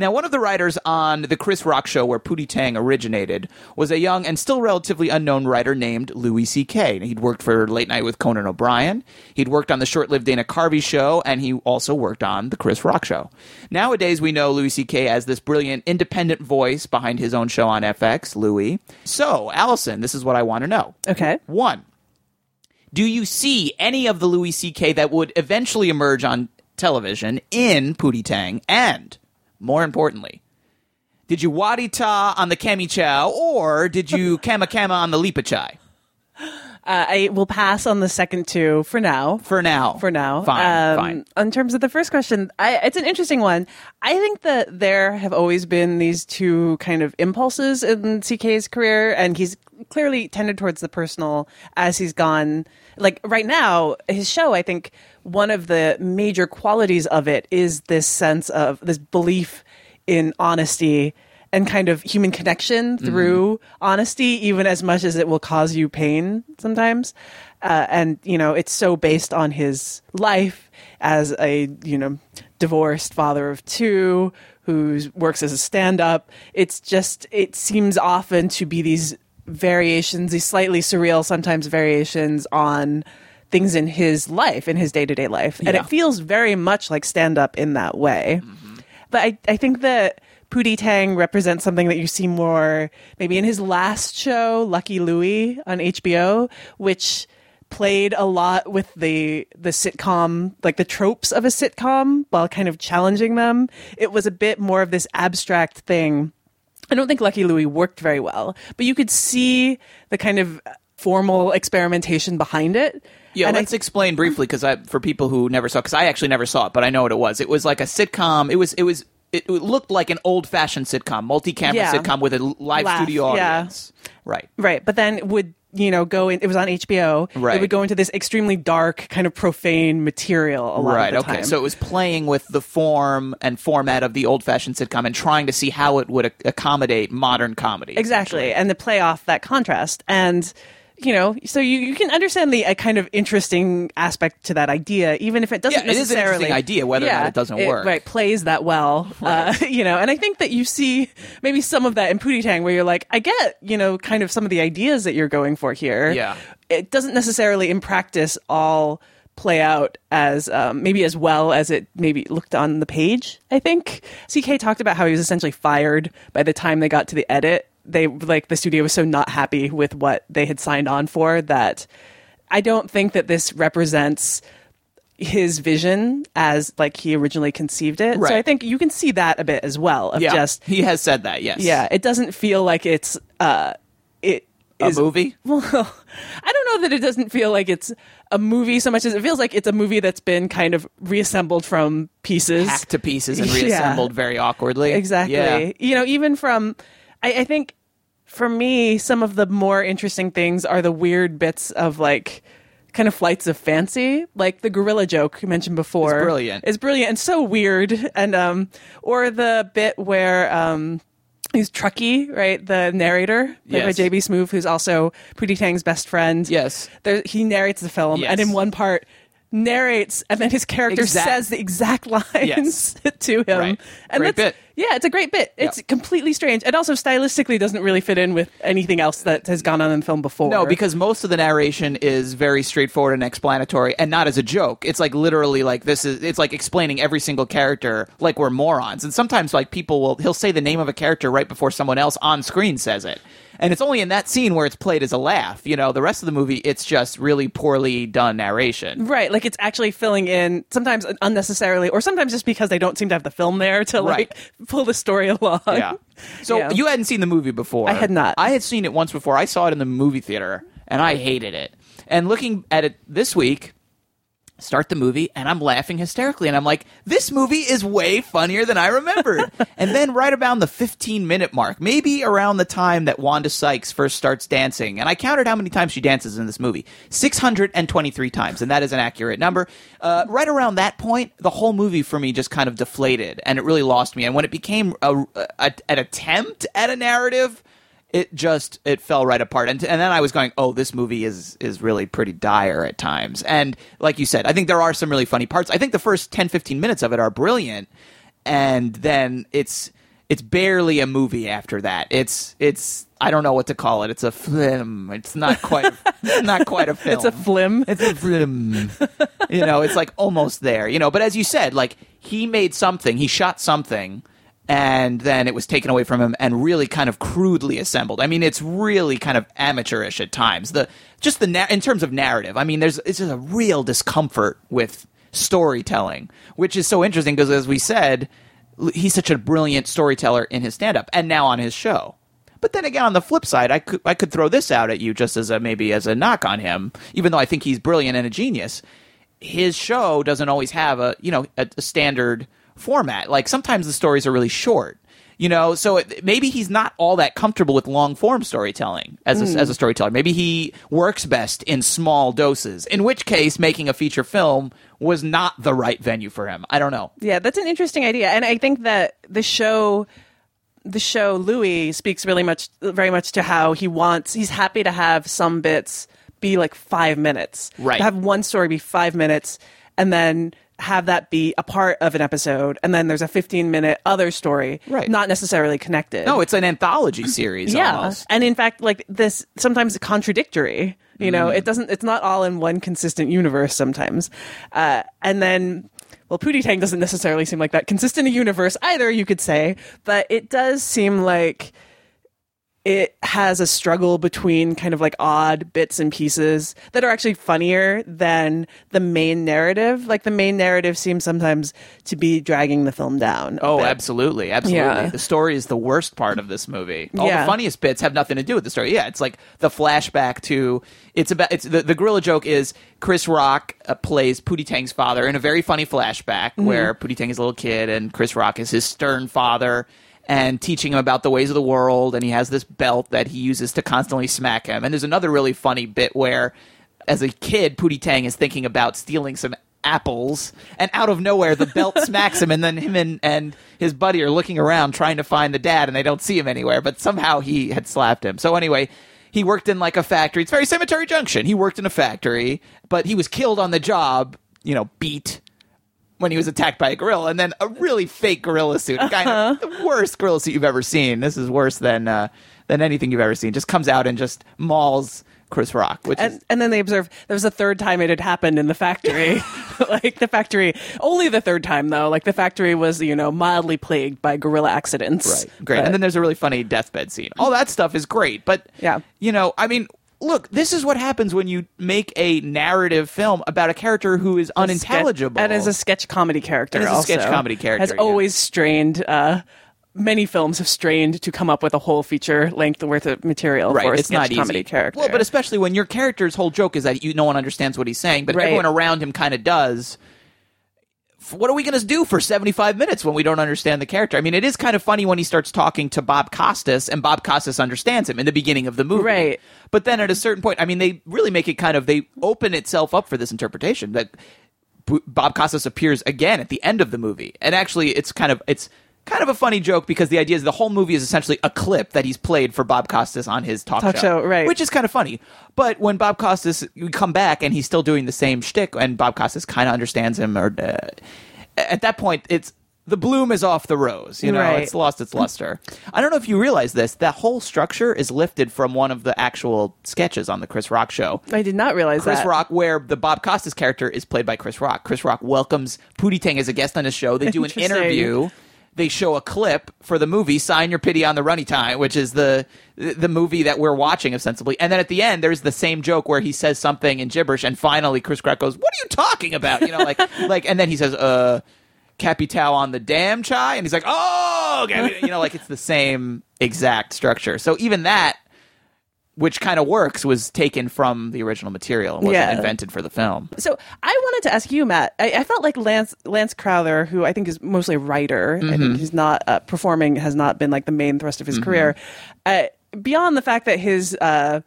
Now, one of the writers on the Chris Rock show where Pootie Tang originated was a young and still relatively unknown writer named Louis C.K. He'd worked for Late Night with Conan O'Brien. He'd worked on the short-lived Dana Carvey show, and he also worked on the Chris Rock show. Nowadays, we know Louis C.K. as this brilliant independent voice behind his own show on FX, Louie. So, Allison, this is what I want to know. Okay. One, do you see any of the Louis C.K. that would eventually emerge on television in Pootie Tang? And more importantly, did you wadi ta on the Kemi Chow or did you kama kama on the Lipa Chai? Uh, I will pass on the second two for now. For now. For now. Fine, Um, fine. In terms of the first question, I, it's an interesting one. I think that there have always been these two kind of impulses in CK's career, and he's clearly tended towards the personal as he's gone. Like right now, his show, I think one of the major qualities of it is this sense of this belief in honesty and kind of human connection through honesty, even as much as it will cause you pain sometimes. Uh, and you know, it's so based on his life as a you know divorced father of two who works as a stand-up. It's just it seems often to be these variations, these slightly surreal, sometimes variations on things in his life, in his day-to-day life, and Yeah. it feels very much like stand-up in that way. Mm-hmm. But I, I think that Pootie Tang represents something that you see more maybe in his last show, Lucky Louie on HBO, which played a lot with the the sitcom, like the tropes of a sitcom, while kind of challenging them. It was a bit more of this abstract thing. I don't think Lucky Louie worked very well, but you could see the kind of formal experimentation behind it. Yeah, And I let's explain briefly because I for people who never saw because I actually never saw it, but I know what it was. It was like a sitcom. It was it was it, it looked like an old fashioned sitcom, multi camera Yeah. sitcom with a live Laugh, studio yeah. audience. Right. Right, but then would you know go in? It was on HBO. Right. It would go into this extremely dark, kind of profane material a lot right. of the okay. time. So it was playing with the form and format of the old fashioned sitcom and trying to see how it would ac- accommodate modern comedy. exactly, and to play off that contrast, and you know, so you, you can understand the uh, kind of interesting aspect to that idea, even if it doesn't Yeah, it is an necessarily interesting idea, whether or not it doesn't work. Right, plays that well, uh, you know. And I think that you see maybe some of that in Pootie Tang, where you're like, I get, you know, kind of some of the ideas that you're going for here. Yeah. it doesn't necessarily in practice all play out as um, maybe as well as it maybe looked on the page. I think CK talked about how he was essentially fired by the time they got to the edit. They like the studio was so not happy with what they had signed on for that I don't think that this represents his vision as like he originally conceived it. So Right. I think you can see that a bit as well of yeah. just he has said that. Yes. yeah, it doesn't feel like it's uh it A is- movie. Well, I don't know that it doesn't feel like it's a movie so much as it feels like it's a movie that's been kind of reassembled from pieces, Hacked to pieces and Yeah. reassembled very awkwardly. Exactly. Yeah. You know, even from, I, I think for me, some of the more interesting things are the weird bits of like kind of flights of fancy, like the gorilla joke you mentioned before. It's brilliant. It's brilliant and so weird. And, um, or the bit where, um, He's Trucky, right? The narrator, played by JB Smoove, who's also Pootie Tang's best friend. Yes. There, he narrates the film, Yes. and in one part, narrates, and then his character Exact- says the exact lines Yes. to him. Right. And Great that's- bit. Yeah, it's a great bit. It's completely strange. And also stylistically doesn't really fit in with anything else that has gone on in film before. No, because most of the narration is very straightforward and explanatory, and not as a joke. It's like literally like this is. It's like explaining every single character like we're morons. And sometimes like people will he'll say the name of a character right before someone else on screen says it. And it's only in that scene where it's played as a laugh. You know, the rest of the movie it's just really poorly done narration. Right, like it's actually filling in sometimes unnecessarily, or sometimes just because they don't seem to have the film there to like pull the story along. Yeah. So Yeah. you hadn't seen the movie before. I had not. I had seen it once before. I saw it in the movie theater and I hated it. And looking at it this week, start the movie and I'm laughing hysterically and I'm like, this movie is way funnier than I remembered. and then right around the 15 minute mark, maybe around the time that Wanda Sykes first starts dancing, and I counted how many times she dances in this movie 623 times, and that is an accurate number. Uh, right around that point, the whole movie for me just kind of deflated and it really lost me. And when it became a, a, an attempt at a narrative, it just it fell right apart. And, and then i was going oh this movie is is really pretty dire at times. And like you said i think there are some really funny parts. I think the first 10 15 minutes of it are brilliant. And then it's it's barely a movie after that. It's it's i don't know what to call it. It's a flim. It's not quite it's not quite a film It's a flim. it's a flim. You know it's like almost there you know. But as you said like he made something. He shot something and then it was taken away from him and really kind of crudely assembled. I mean, it's really kind of amateurish at times. The just the na- in terms of narrative. I mean, there's it's just a real discomfort with storytelling, which is so interesting because as we said, he's such a brilliant storyteller in his stand up and now on his show. But then again, on the flip side, I could I could throw this out at you just as a maybe as a knock on him, even though I think he's brilliant and a genius. His show doesn't always have a you know a, a standard format. Like sometimes the stories are really short, you know. So it, maybe he's not all that comfortable with long form storytelling as a, Mm. as a storyteller. Maybe he works best in small doses. In which case, making a feature film was not the right venue for him. I don't know. Yeah, that's an interesting idea, and I think that the show, the show Louie speaks really much, very much to how he wants. He's happy to have some bits be like five minutes, Right. To have one story be five minutes, and then have that be a part of an episode, and then there's a 15 minute other story, Right. Not necessarily connected. No, it's an anthology series. yeah, almost. and in fact, like this, sometimes contradictory. You know, Mm. it doesn't. It's not all in one consistent universe. Sometimes, uh, and then, well, Pootie Tang doesn't necessarily seem like that consistent a universe either. You could say, but it does seem like it has a struggle between kind of like odd bits and pieces that are actually funnier than the main narrative. Like the main narrative seems sometimes to be dragging the film down. Oh, bit. absolutely, absolutely. Yeah. The story is the worst part of this movie. All Yeah. the funniest bits have nothing to do with the story. Yeah, it's like the flashback to it's about it's the, the gorilla joke is Chris Rock uh, plays Pootie Tang's father in a very funny flashback Mhm. where Pootie Tang is a little kid and Chris Rock is his stern father and teaching him about the ways of the world and he has this belt that he uses to constantly smack him. And there's another really funny bit where as a kid Pootie Tang is thinking about stealing some apples and out of nowhere the belt smacks him and then him and, and his buddy are looking around trying to find the dad and they don't see him anywhere but somehow he had slapped him. So anyway he worked in like a factory. It's very cemetery junction. He worked in a factory but he was killed on the job you know beat when he was attacked by a gorilla and then a really fake gorilla suit kind of the worst gorilla suit you've ever seen this is worse than uh, than anything you've ever seen just comes out and just mauls chris rock which is and, and then they observe there was a third time it had happened in the factory like the factory only the third time though like the factory was you know mildly plagued by gorilla accidents Right. Great. and then there's a really funny deathbed scene. All that stuff is great, but yeah. you know, I mean, look, this is what happens when you make a narrative film about a character who is unintelligible. and as a sketch comedy character And as a sketch comedy character, has yeah. always strained uh many films have strained to come up with a whole feature length worth of material right, for a it's sketch not comedy easy. character Well, but especially when your character's whole joke is that you no one understands what he's saying, but Right. everyone around him kind of does. What are we going to do for 75 minutes when we don't understand the character? I mean, it is kind of funny when he starts talking to Bob Costas and Bob Costas understands him in the beginning of the movie. Right. But then at a certain point, I mean, they really make it kind of, they open itself up for this interpretation that Bob Costas appears again at the end of the movie. And actually, it's kind of, it's kind of a funny joke because the idea is the whole movie is essentially a clip that he's played for Bob Costas on his talk, Talk show, right. Which is kind of funny. But when Bob Costas, we come back and he's still doing the same shtick, and Bob Costas kind of understands him, or uh, at that point, it's the bloom is off the rose. You know, Right. it's lost its luster. I don't know if you realize this. That whole structure is lifted from one of the actual sketches on the Chris Rock show. I did not realize that. Chris that. Rock, where the Bob Costas character is played by Chris Rock. Chris Rock welcomes Pootie Tang as a guest on his show. They do an interview. They show a clip for the movie "Sign Your Pity on the Runny Time," which is the the movie that we're watching ostensibly. And then at the end, there's the same joke where he says something in gibberish, and finally Chris Rock goes, "What are you talking about?" You know, like like, and then he says, "Uh." Capital on the damn chai, and he's like, "Oh, okay." you know, like it's the same exact structure. So even that, which kind of works, was taken from the original material and wasn't Yeah. invented for the film. So I wanted to ask you, Matt. I, I felt like Lance Lance Crouther, who I think is mostly a writer, I Mhm. think he's not uh, performing, has not been like the main thrust of his Mhm. career. Uh, beyond the fact that his uh,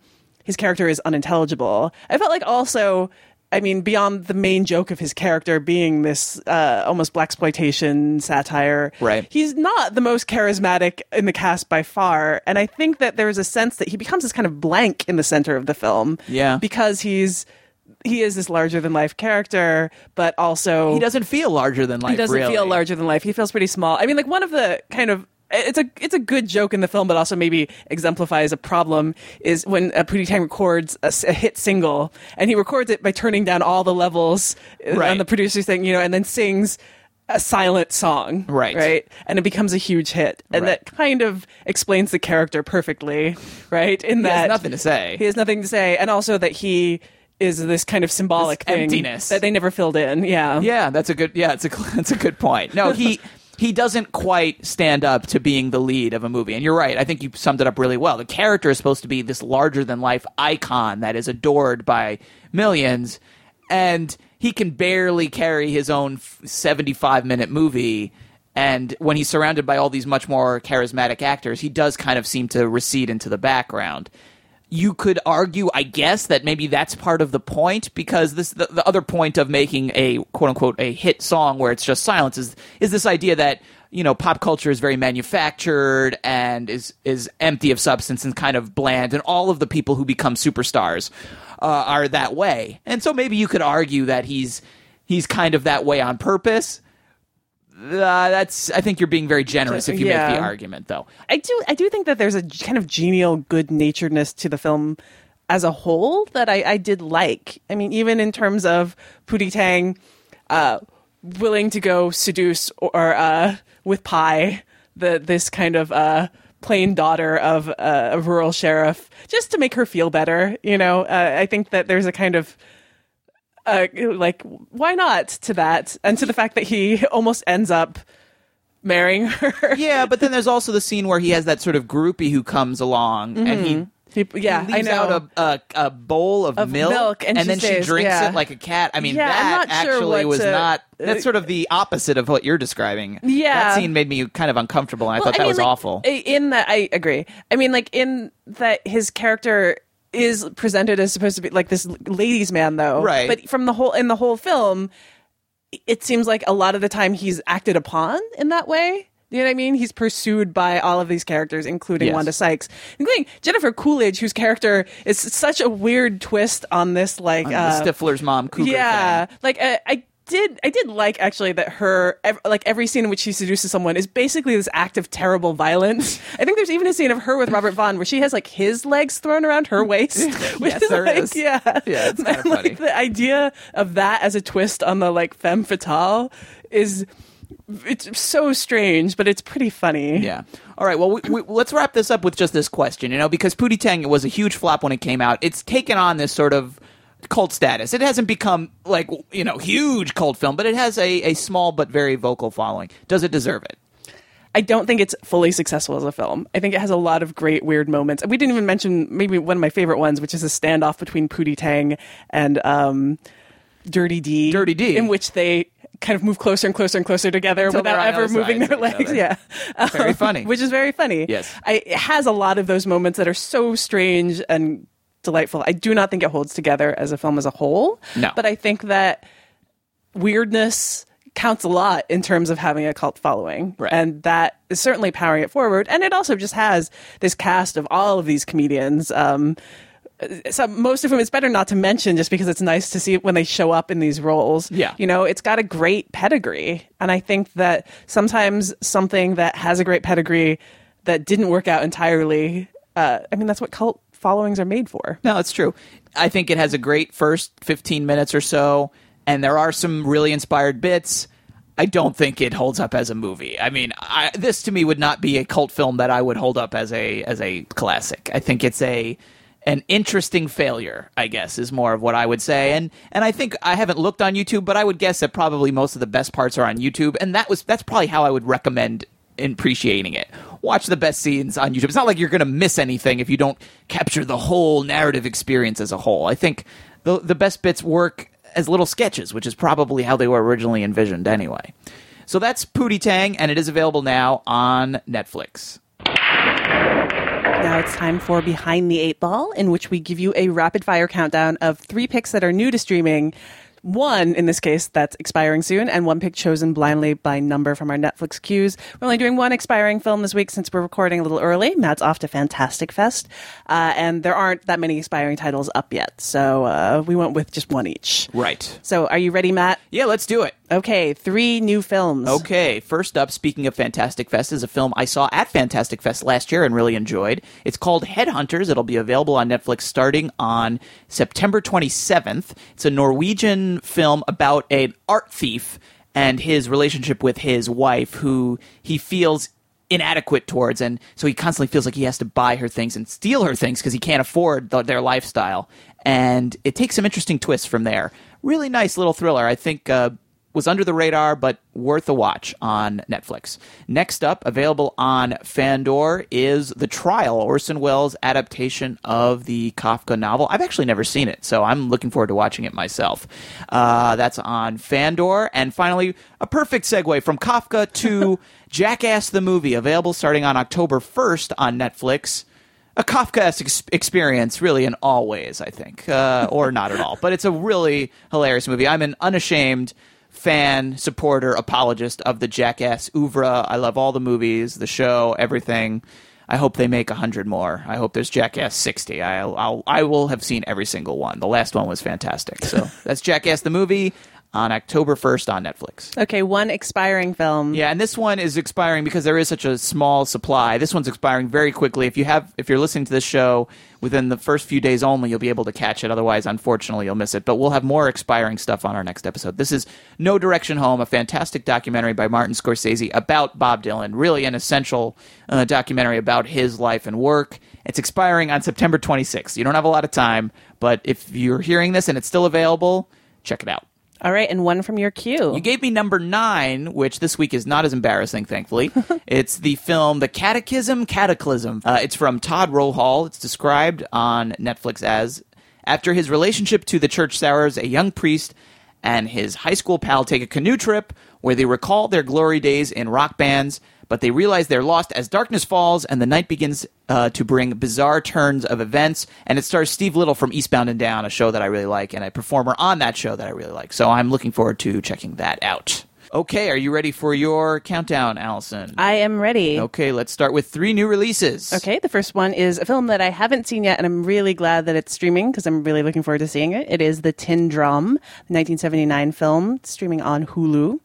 his character is unintelligible, I felt like also. I mean, beyond the main joke of his character being this uh, almost black exploitation satire, Right. He's not the most charismatic in the cast by far, and I think that there's a sense that he becomes this kind of blank in the center of the film, Yeah. because he's he is this larger than life character, but also He doesn't feel larger than life. he doesn't really. feel larger than life. He feels pretty small. I mean, like one of the kind of it's a it's a good joke in the film, but also maybe exemplifies a problem. Is when uh, Pootie Tang records a hit single, and he records it by turning down all the levels uh, Right. on the producer's thing, you know, and then sings a silent song, Right. Right, and it becomes a huge hit, and Right. that kind of explains the character perfectly, right? In He that has nothing to say. he has nothing to say, and also that he is this kind of symbolic This thing emptiness. that they never filled in. Yeah, Yeah, that's a good. Yeah, it's a that's a good point. No, he he doesn't quite stand up to being the lead of a movie. And you're right. I think you summed it up really well. The character is supposed to be this larger than life icon that is adored by millions, and he can barely carry his own 75 minute movie. And when he's surrounded by all these much more charismatic actors, he does kind of seem to recede into the background you could argue, I guess, that maybe that's part of the point because this the, the other point of making a quote unquote a hit song where it's just silence is is this idea that you know pop culture is very manufactured and is is empty of substance and kind of bland, and all of the people who become superstars uh, are that way, and so maybe you could argue that he's he's kind of that way on purpose. Uh, that's I think you're being very generous if you make the argument, though. I do. I do think that there's a kind of genial, good naturedness to the film as a whole that I, I did like. I mean, even in terms of Pootie Tang uh, willing to go seduce or uh, with Pi, the this kind of uh, plain daughter of uh, a rural sheriff, just to make her feel better. You know, uh, I think that there's a kind of uh, like why not to that, and to the fact that he almost ends up marrying her. yeah, but then there's also the scene where he has that sort of groupie who comes along and he. Mhm. He- yeah, he I leaves know. out a, a, a bowl of, Of milk, and she then she drinks yeah. it like a cat. I mean, Yeah, that not sure actually was to- not. That's sort of the opposite of what you're describing. Yeah. that scene made me kind of uncomfortable, and I Well, thought that mean, was like, awful. In that, I agree. I mean, like in that his character is presented as supposed to be like this ladies' man, though. Right. But from the whole in the whole film, it seems like a lot of the time he's acted upon in that way. You know what I mean? He's pursued by all of these characters, including Yes. Wanda Sykes, including Jennifer Coolidge, whose character is such a weird twist on this, like On uh, the Stifler's mom, Cougar yeah, thing. like uh, I did, I did like actually that her, ev- like every scene in which she seduces someone is basically this act of terrible violence. I think there's even a scene of her with Robert Vaughn where she has like his legs thrown around her waist. which Yes, is, there like, is. Yeah, Yeah, it's kinda And, like, the idea of that as a twist on the like femme fatale is. It's so strange, but it's pretty funny. Yeah. All right. Well, we, we, let's wrap this up with just this question. You know, because Pootie Tang was a huge flop when it came out. It's taken on this sort of cult status. It hasn't become like you know huge cult film, but it has a, a small but very vocal following. Does it deserve it? I don't think it's fully successful as a film. I think it has a lot of great weird moments. We didn't even mention maybe one of my favorite ones, which is a standoff between Pootie Tang and um, Dirty D. Dirty D. in which they kind of move closer and closer and closer together Until without ever moving their legs. Yeah, Very Um, funny. which is very funny. Yes. I, it has a lot of those moments that are so strange and delightful. I do not think it holds together as a film as a whole. No. but I think that weirdness counts a lot in terms of having a cult following. And that is certainly powering it forward. And it also just has this cast of all of these comedians. Um, some, most of whom it's better not to mention just because it's nice to see when they show up in these roles. Yeah. You know, it's got a great pedigree. And I think that sometimes something that has a great pedigree that didn't work out entirely, uh, I mean, that's what cult followings are made for. No, it's true. I think it has a great first 15 minutes or so, and there are some really inspired bits. I don't think it holds up as a movie. I mean, I, this to me would not be a cult film that I would hold up as a as a classic. I think it's a an interesting failure, I guess, is more of what I would say. And and I think I haven't looked on YouTube, but I would guess that probably most of the best parts are on YouTube, and that was that's probably how I would recommend appreciating it. Watch the best scenes on YouTube. It's not like you're going to miss anything if you don't capture the whole narrative experience as a whole. I think the the best bits work as little sketches, which is probably how they were originally envisioned anyway. So that's Pootie Tang, and it is available now on Netflix. Now it's time for Behind the Eight Ball, in which we give you a rapid fire countdown of three picks that are new to streaming. One, in this case, that's expiring soon, and one pick chosen blindly by number from our Netflix queues. We're only doing one expiring film this week since we're recording a little early. Matt's off to Fantastic Fest, uh, and there aren't that many expiring titles up yet, so uh, we went with just one each. Right. So, are you ready, Matt? Yeah, let's do it. Okay, three new films. Okay, first up, speaking of Fantastic Fest, is a film I saw at Fantastic Fest last year and really enjoyed. It's called Headhunters. It'll be available on Netflix starting on September 27th. It's a Norwegian film about an art thief and his relationship with his wife, who he feels inadequate towards and so he constantly feels like he has to buy her things and steal her things because he can't afford the, their lifestyle and it takes some interesting twists from there really nice little thriller i think uh, was under the radar, but worth a watch on Netflix. Next up, available on Fandor, is The Trial, Orson Welles' adaptation of the Kafka novel. I've actually never seen it, so I'm looking forward to watching it myself. Uh, that's on Fandor. And finally, a perfect segue from Kafka to Jackass the movie, available starting on October 1st on Netflix a Kafkaesque ex- experience, really, in all ways, I think, uh, or not at all. But it's a really hilarious movie. I'm an unashamed fan, supporter, apologist of the Jackass oeuvre. I love all the movies, the show, everything. I hope they make a hundred more. I hope there's Jackass 60. I'll, I'll I will have seen every single one. The last one was fantastic. So that's Jackass the movie on October 1st on Netflix. Okay, one expiring film. Yeah, and this one is expiring because there is such a small supply. This one's expiring very quickly. If you have if you're listening to this show within the first few days only, you'll be able to catch it. Otherwise, unfortunately, you'll miss it. But we'll have more expiring stuff on our next episode. This is No Direction Home, a fantastic documentary by Martin Scorsese about Bob Dylan. Really an essential uh, documentary about his life and work. It's expiring on September 26th. You don't have a lot of time, but if you're hearing this and it's still available, check it out. All right, and one from your queue. You gave me number nine, which this week is not as embarrassing, thankfully. it's the film The Catechism Cataclysm. Uh, it's from Todd Rohal. It's described on Netflix as after his relationship to the church sours, a young priest and his high school pal take a canoe trip where they recall their glory days in rock bands, but they realize they're lost as darkness falls and the night begins uh, to bring bizarre turns of events. And it stars Steve Little from Eastbound and Down, a show that I really like, and a performer on that show that I really like. So I'm looking forward to checking that out. Okay, are you ready for your countdown, Allison? I am ready. Okay, let's start with three new releases. Okay, the first one is a film that I haven't seen yet, and I'm really glad that it's streaming because I'm really looking forward to seeing it. It is The Tin Drum, the 1979 film, streaming on Hulu.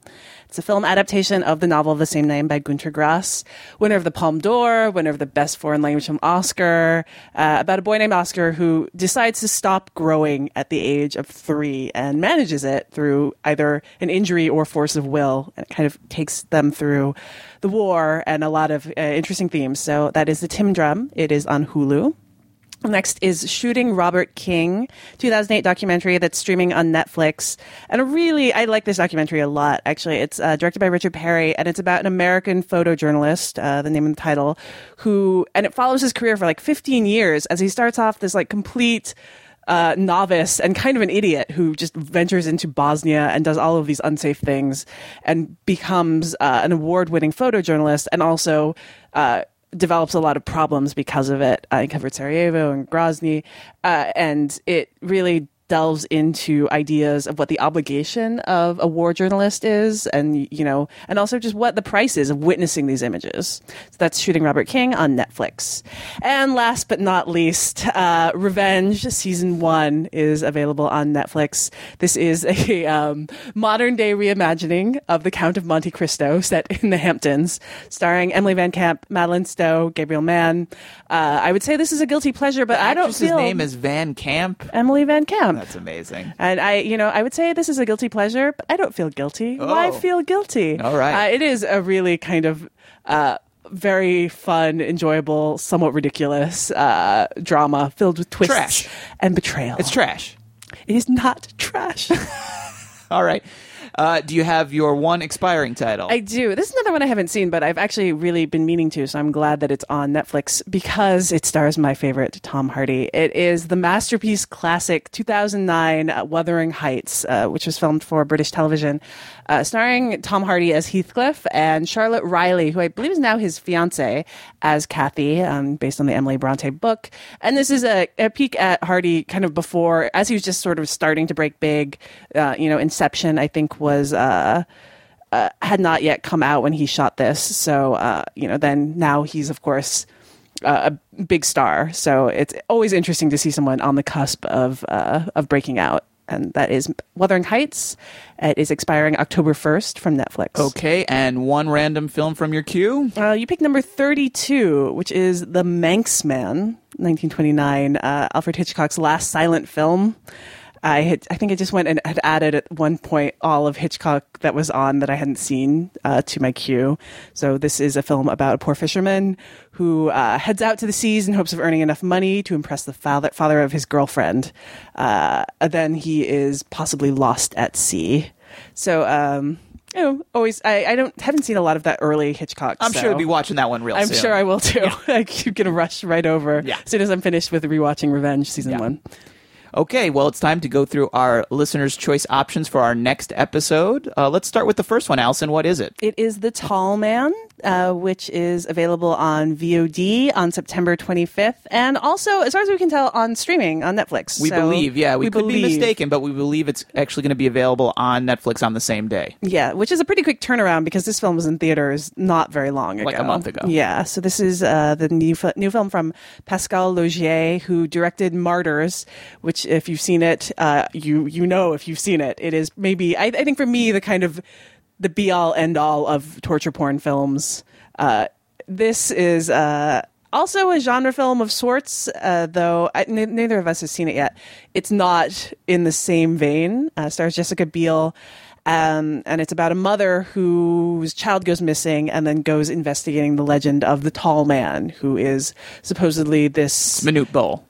It's a film adaptation of the novel of the same name by Gunter Grass, winner of the Palme d'Or, winner of the Best Foreign Language Film Oscar, uh, about a boy named Oscar who decides to stop growing at the age of three and manages it through either an injury or force of will. And it kind of takes them through the war and a lot of uh, interesting themes. So that is the Tin Drum. It is on Hulu. Next is Shooting Robert King, 2008 documentary that's streaming on Netflix. And really, I like this documentary a lot, actually. It's uh, directed by Richard Parry, and it's about an American photojournalist, uh, the name of the title, who, and it follows his career for like 15 years as he starts off this like complete uh, novice and kind of an idiot who just ventures into Bosnia and does all of these unsafe things and becomes uh, an award winning photojournalist and also uh, develops a lot of problems because of it. I covered Sarajevo and Grozny, uh, and it really delves into ideas of what the obligation of a war journalist is and you know and also just what the price is of witnessing these images. So that's shooting robert king on netflix. And last but not least uh, revenge season one is available on netflix. This is a um, modern day reimagining of the count of monte cristo set in the hamptons starring emily van camp madeleine stowe gabriel mann. Uh, i would say this is a guilty pleasure but i don't feel name is Van Camp. emily van camp That's amazing. and I, you know, I would say this is a guilty pleasure, but I don't feel guilty. Why Oh. feel guilty? All right. Uh, it is a really kind of uh, very fun, enjoyable, somewhat ridiculous uh, drama filled with twists Trash. and betrayal. It's trash. It is not trash. All right. Uh, do you have your one expiring title? I do. This is another one I haven't seen, but I've actually really been meaning to, so I'm glad that it's on Netflix because it stars my favorite Tom Hardy. It is the masterpiece classic 2009 uh, Wuthering Heights, uh, which was filmed for British television, uh, starring Tom Hardy as Heathcliff and Charlotte Riley, who I believe is now his fiance, as Kathy, um, based on the Emily Bronte book. And this is a, a peek at Hardy kind of before, as he was just sort of starting to break big. Uh, you know, Inception, I think, was. Uh, uh, had not yet come out when he shot this. So, uh, you know, then now he's, of course, uh, a big star. So it's always interesting to see someone on the cusp of, uh, of breaking out. And that is Wuthering Heights. It is expiring October 1st from Netflix. Okay, and one random film from your queue? Uh, you picked number 32, which is The Manxman, 1929, uh, Alfred Hitchcock's last silent film. I had, I think I just went and had added at one point all of Hitchcock that was on that I hadn't seen uh, to my queue. So this is a film about a poor fisherman who uh, heads out to the seas in hopes of earning enough money to impress the father, father of his girlfriend. Uh, then he is possibly lost at sea. So, um, you know, always I, I don't haven't seen a lot of that early Hitchcock. I'm so sure you'll be watching that one real soon. I'm soon. sure I will too. I'm gonna rush right over Yeah. as soon as I'm finished with rewatching Revenge season one. Okay, well, it's time to go through our listeners' choice options for our next episode. Uh, let's start with the first one, Allison. What is it? It is The Tall Man, uh, which is available on VOD on September 25th, and also, as far as we can tell, on streaming on Netflix. We So believe, yeah, we, could be mistaken, but we believe it's actually going to be available on Netflix on the same day. Yeah, which is a pretty quick turnaround because this film was in theaters not very long ago. Like a month ago. Yeah, so this is uh, the new, new film from Pascal Laugier, who directed Martyrs, which, if you've seen it, uh, you you know if you've seen it. It is maybe, I, I think for me, the kind of the be all end all of torture porn films. Uh, this is. Uh, also a genre film of sorts, uh, though I, n- neither of us has seen it yet. It's not in the same vein. Uh, stars Jessica Biel, um, and it's about a mother whose child goes missing and then goes investigating the legend of the tall man, who is supposedly this Manute Bol.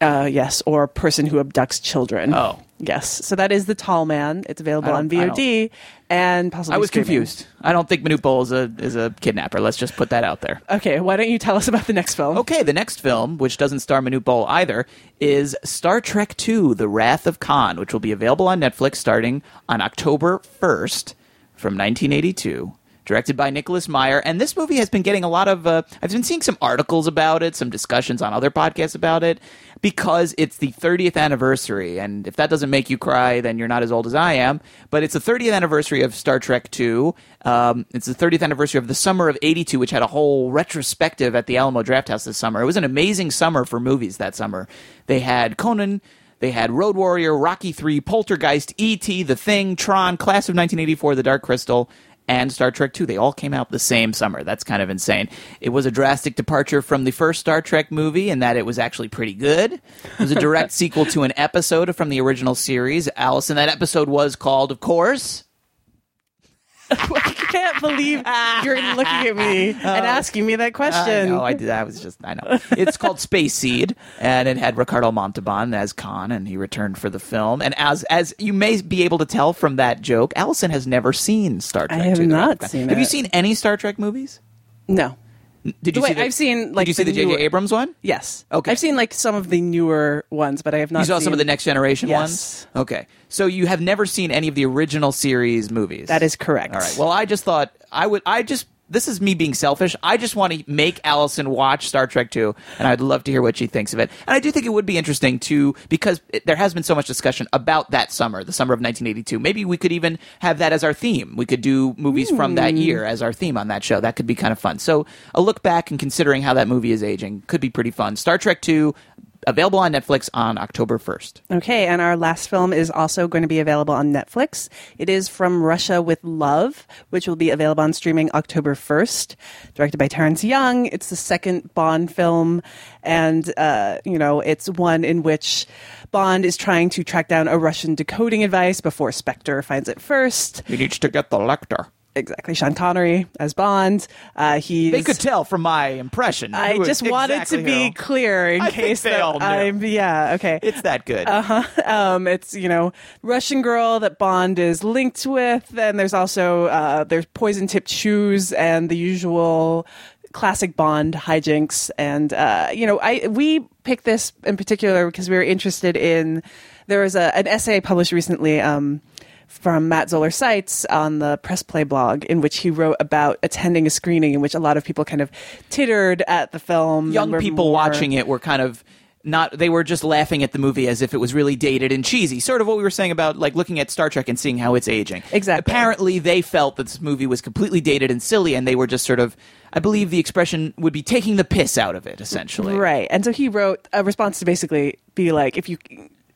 Uh, yes, or person who abducts children. Oh. yes. So that is the tall man. It's available on VOD and possibly. I was streaming. confused. I don't think Manute Bol is a is a kidnapper. Let's just put that out there. Okay, why don't you tell us about the next film? Okay, the next film, which doesn't star Manute Bol either, is Star Trek II: The Wrath of Khan, which will be available on Netflix starting on October 1st from 1982. Directed by Nicholas Meyer, and this movie has been getting a lot of. Uh, I've been seeing some articles about it, some discussions on other podcasts about it, because it's the 30th anniversary. And if that doesn't make you cry, then you're not as old as I am. But it's the 30th anniversary of Star Trek II. Um, it's the 30th anniversary of the summer of '82, which had a whole retrospective at the Alamo Drafthouse this summer. It was an amazing summer for movies that summer. They had Conan. They had Road Warrior, Rocky 3, Poltergeist, E.T., The Thing, Tron, Class of 1984, The Dark Crystal, and Star Trek 2. They all came out the same summer. That's kind of insane. It was a drastic departure from the first Star Trek movie in that it was actually pretty good. It was a direct sequel to an episode from the original series. Allison, that episode was called, of course. I can't believe you're looking at me and asking me that question. I know. I did. I was just. I know. It's called Space Seed, and it had Ricardo Montalban as Khan, and he returned for the film. And as as you may be able to tell from that joke, Allison has never seen Star Trek. I have II, not seen Have you seen any Star Trek movies? No. Did you Wait, see? The, I've seen like Did you see the J.J. newer- Abrams one? Yes. Okay. I've seen like some of the newer ones, but I have not. you saw some of the Next Generation Yes. ones. Okay, so you have never seen any of the original series movies. That is correct. All right. Well, I just thought I would. I just this is me being selfish. I just want to make Allison watch Star Trek 2, and I'd love to hear what she thinks of it. And I do think it would be interesting to because it, there has been so much discussion about that summer, the summer of 1982. Maybe we could even have that as our theme. We could do movies from that Hmm. year as our theme on that show. That could be kind of fun. So a look back and considering how that movie is aging could be pretty fun. Star Trek 2 available on Netflix on October 1st. Okay, and our last film is also going to be available on Netflix. It is From Russia with Love, which will be available on streaming October 1st. Directed by Terence Young. It's the second Bond film, and, uh, you know, it's one in which Bond is trying to track down a Russian decoding device before Spectre finds it first. He needs to get the Lektor. Exactly, Sean Connery as Bond. Uh, he's, They could tell from my impression. I just wanted exactly to be who. clear in I case they that all knew. I'm yeah okay. It's that good. Uh huh. Um, it's you know Russian girl that Bond is linked with, and there's also uh, there's poison tipped shoes and the usual classic Bond hijinks. And uh, you know, I we picked this in particular because we were interested in. There was a, an essay published recently. Um, from Matt Zoller Seitz on the Press Play blog, in which he wrote about attending a screening in which a lot of people kind of tittered at the film. Young people more- watching it were kind of not they were just laughing at the movie as if it was really dated and cheesy sort of what we were saying about like looking at star trek and seeing how it's aging Exactly. apparently they felt that this movie was completely dated and silly and they were just sort of i believe the expression would be taking the piss out of it essentially Right. And so he wrote a response to basically be like, if you,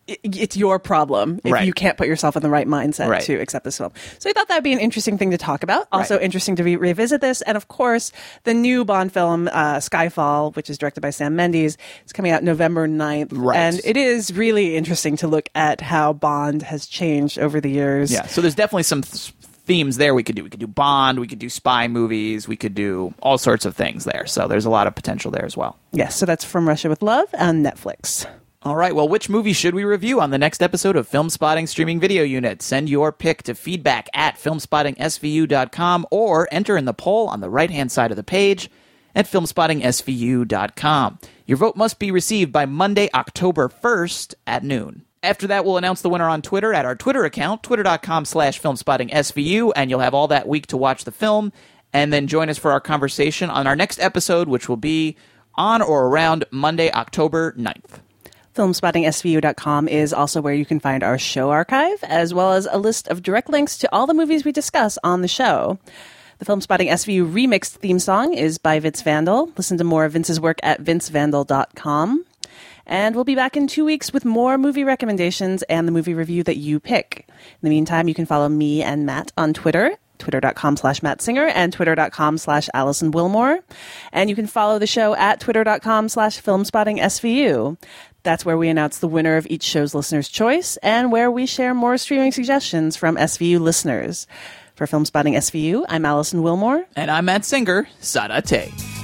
it's your problem if Right. you can't put yourself in the right mindset Right. to accept this film. So I thought that would be an interesting thing to talk about. Also Right. interesting to re- revisit this. And of course, the new Bond film, uh, Skyfall, which is directed by Sam Mendes, is coming out November 9th. Right. And it is really interesting to look at how Bond has changed over the years. yeah so there's definitely some th- themes there we could do we could do bond we could do spy movies we could do all sorts of things there so there's a lot of potential there as well Yes. So that's From Russia with Love on Netflix. All right, well, which movie should we review on the next episode of Filmspotting Streaming Video Unit? Send your pick to feedback at filmspottingsvu.com or enter in the poll on the right hand side of the page at filmspottingsvu.com. Your vote must be received by Monday, October 1st at noon. After that, we'll announce the winner on Twitter at our Twitter account, twitter.com slash filmspottingsvu, and you'll have all that week to watch the film, and then join us for our conversation on our next episode, which will be on or around Monday, October 9th. Filmspottingsvu.com is also where you can find our show archive, as well as a list of direct links to all the movies we discuss on the show. The Filmspotting SVU remixed theme song is by Vince Vandal. Listen to more of Vince's work at vincevandal.com. And we'll be back in two weeks with more movie recommendations and the movie review that you pick. In the meantime, you can follow me and Matt on Twitter, twitter.com slash Matt Singer and twitter.com slash Alison Willmore. And you can follow the show at twitter.com slash filmspottingsvu. That's where we announce the winner of each show's listener's choice and where we share more streaming suggestions from SVU listeners. For Filmspotting SVU, I'm Alison Willmore. And I'm Matt Singer. Sadate.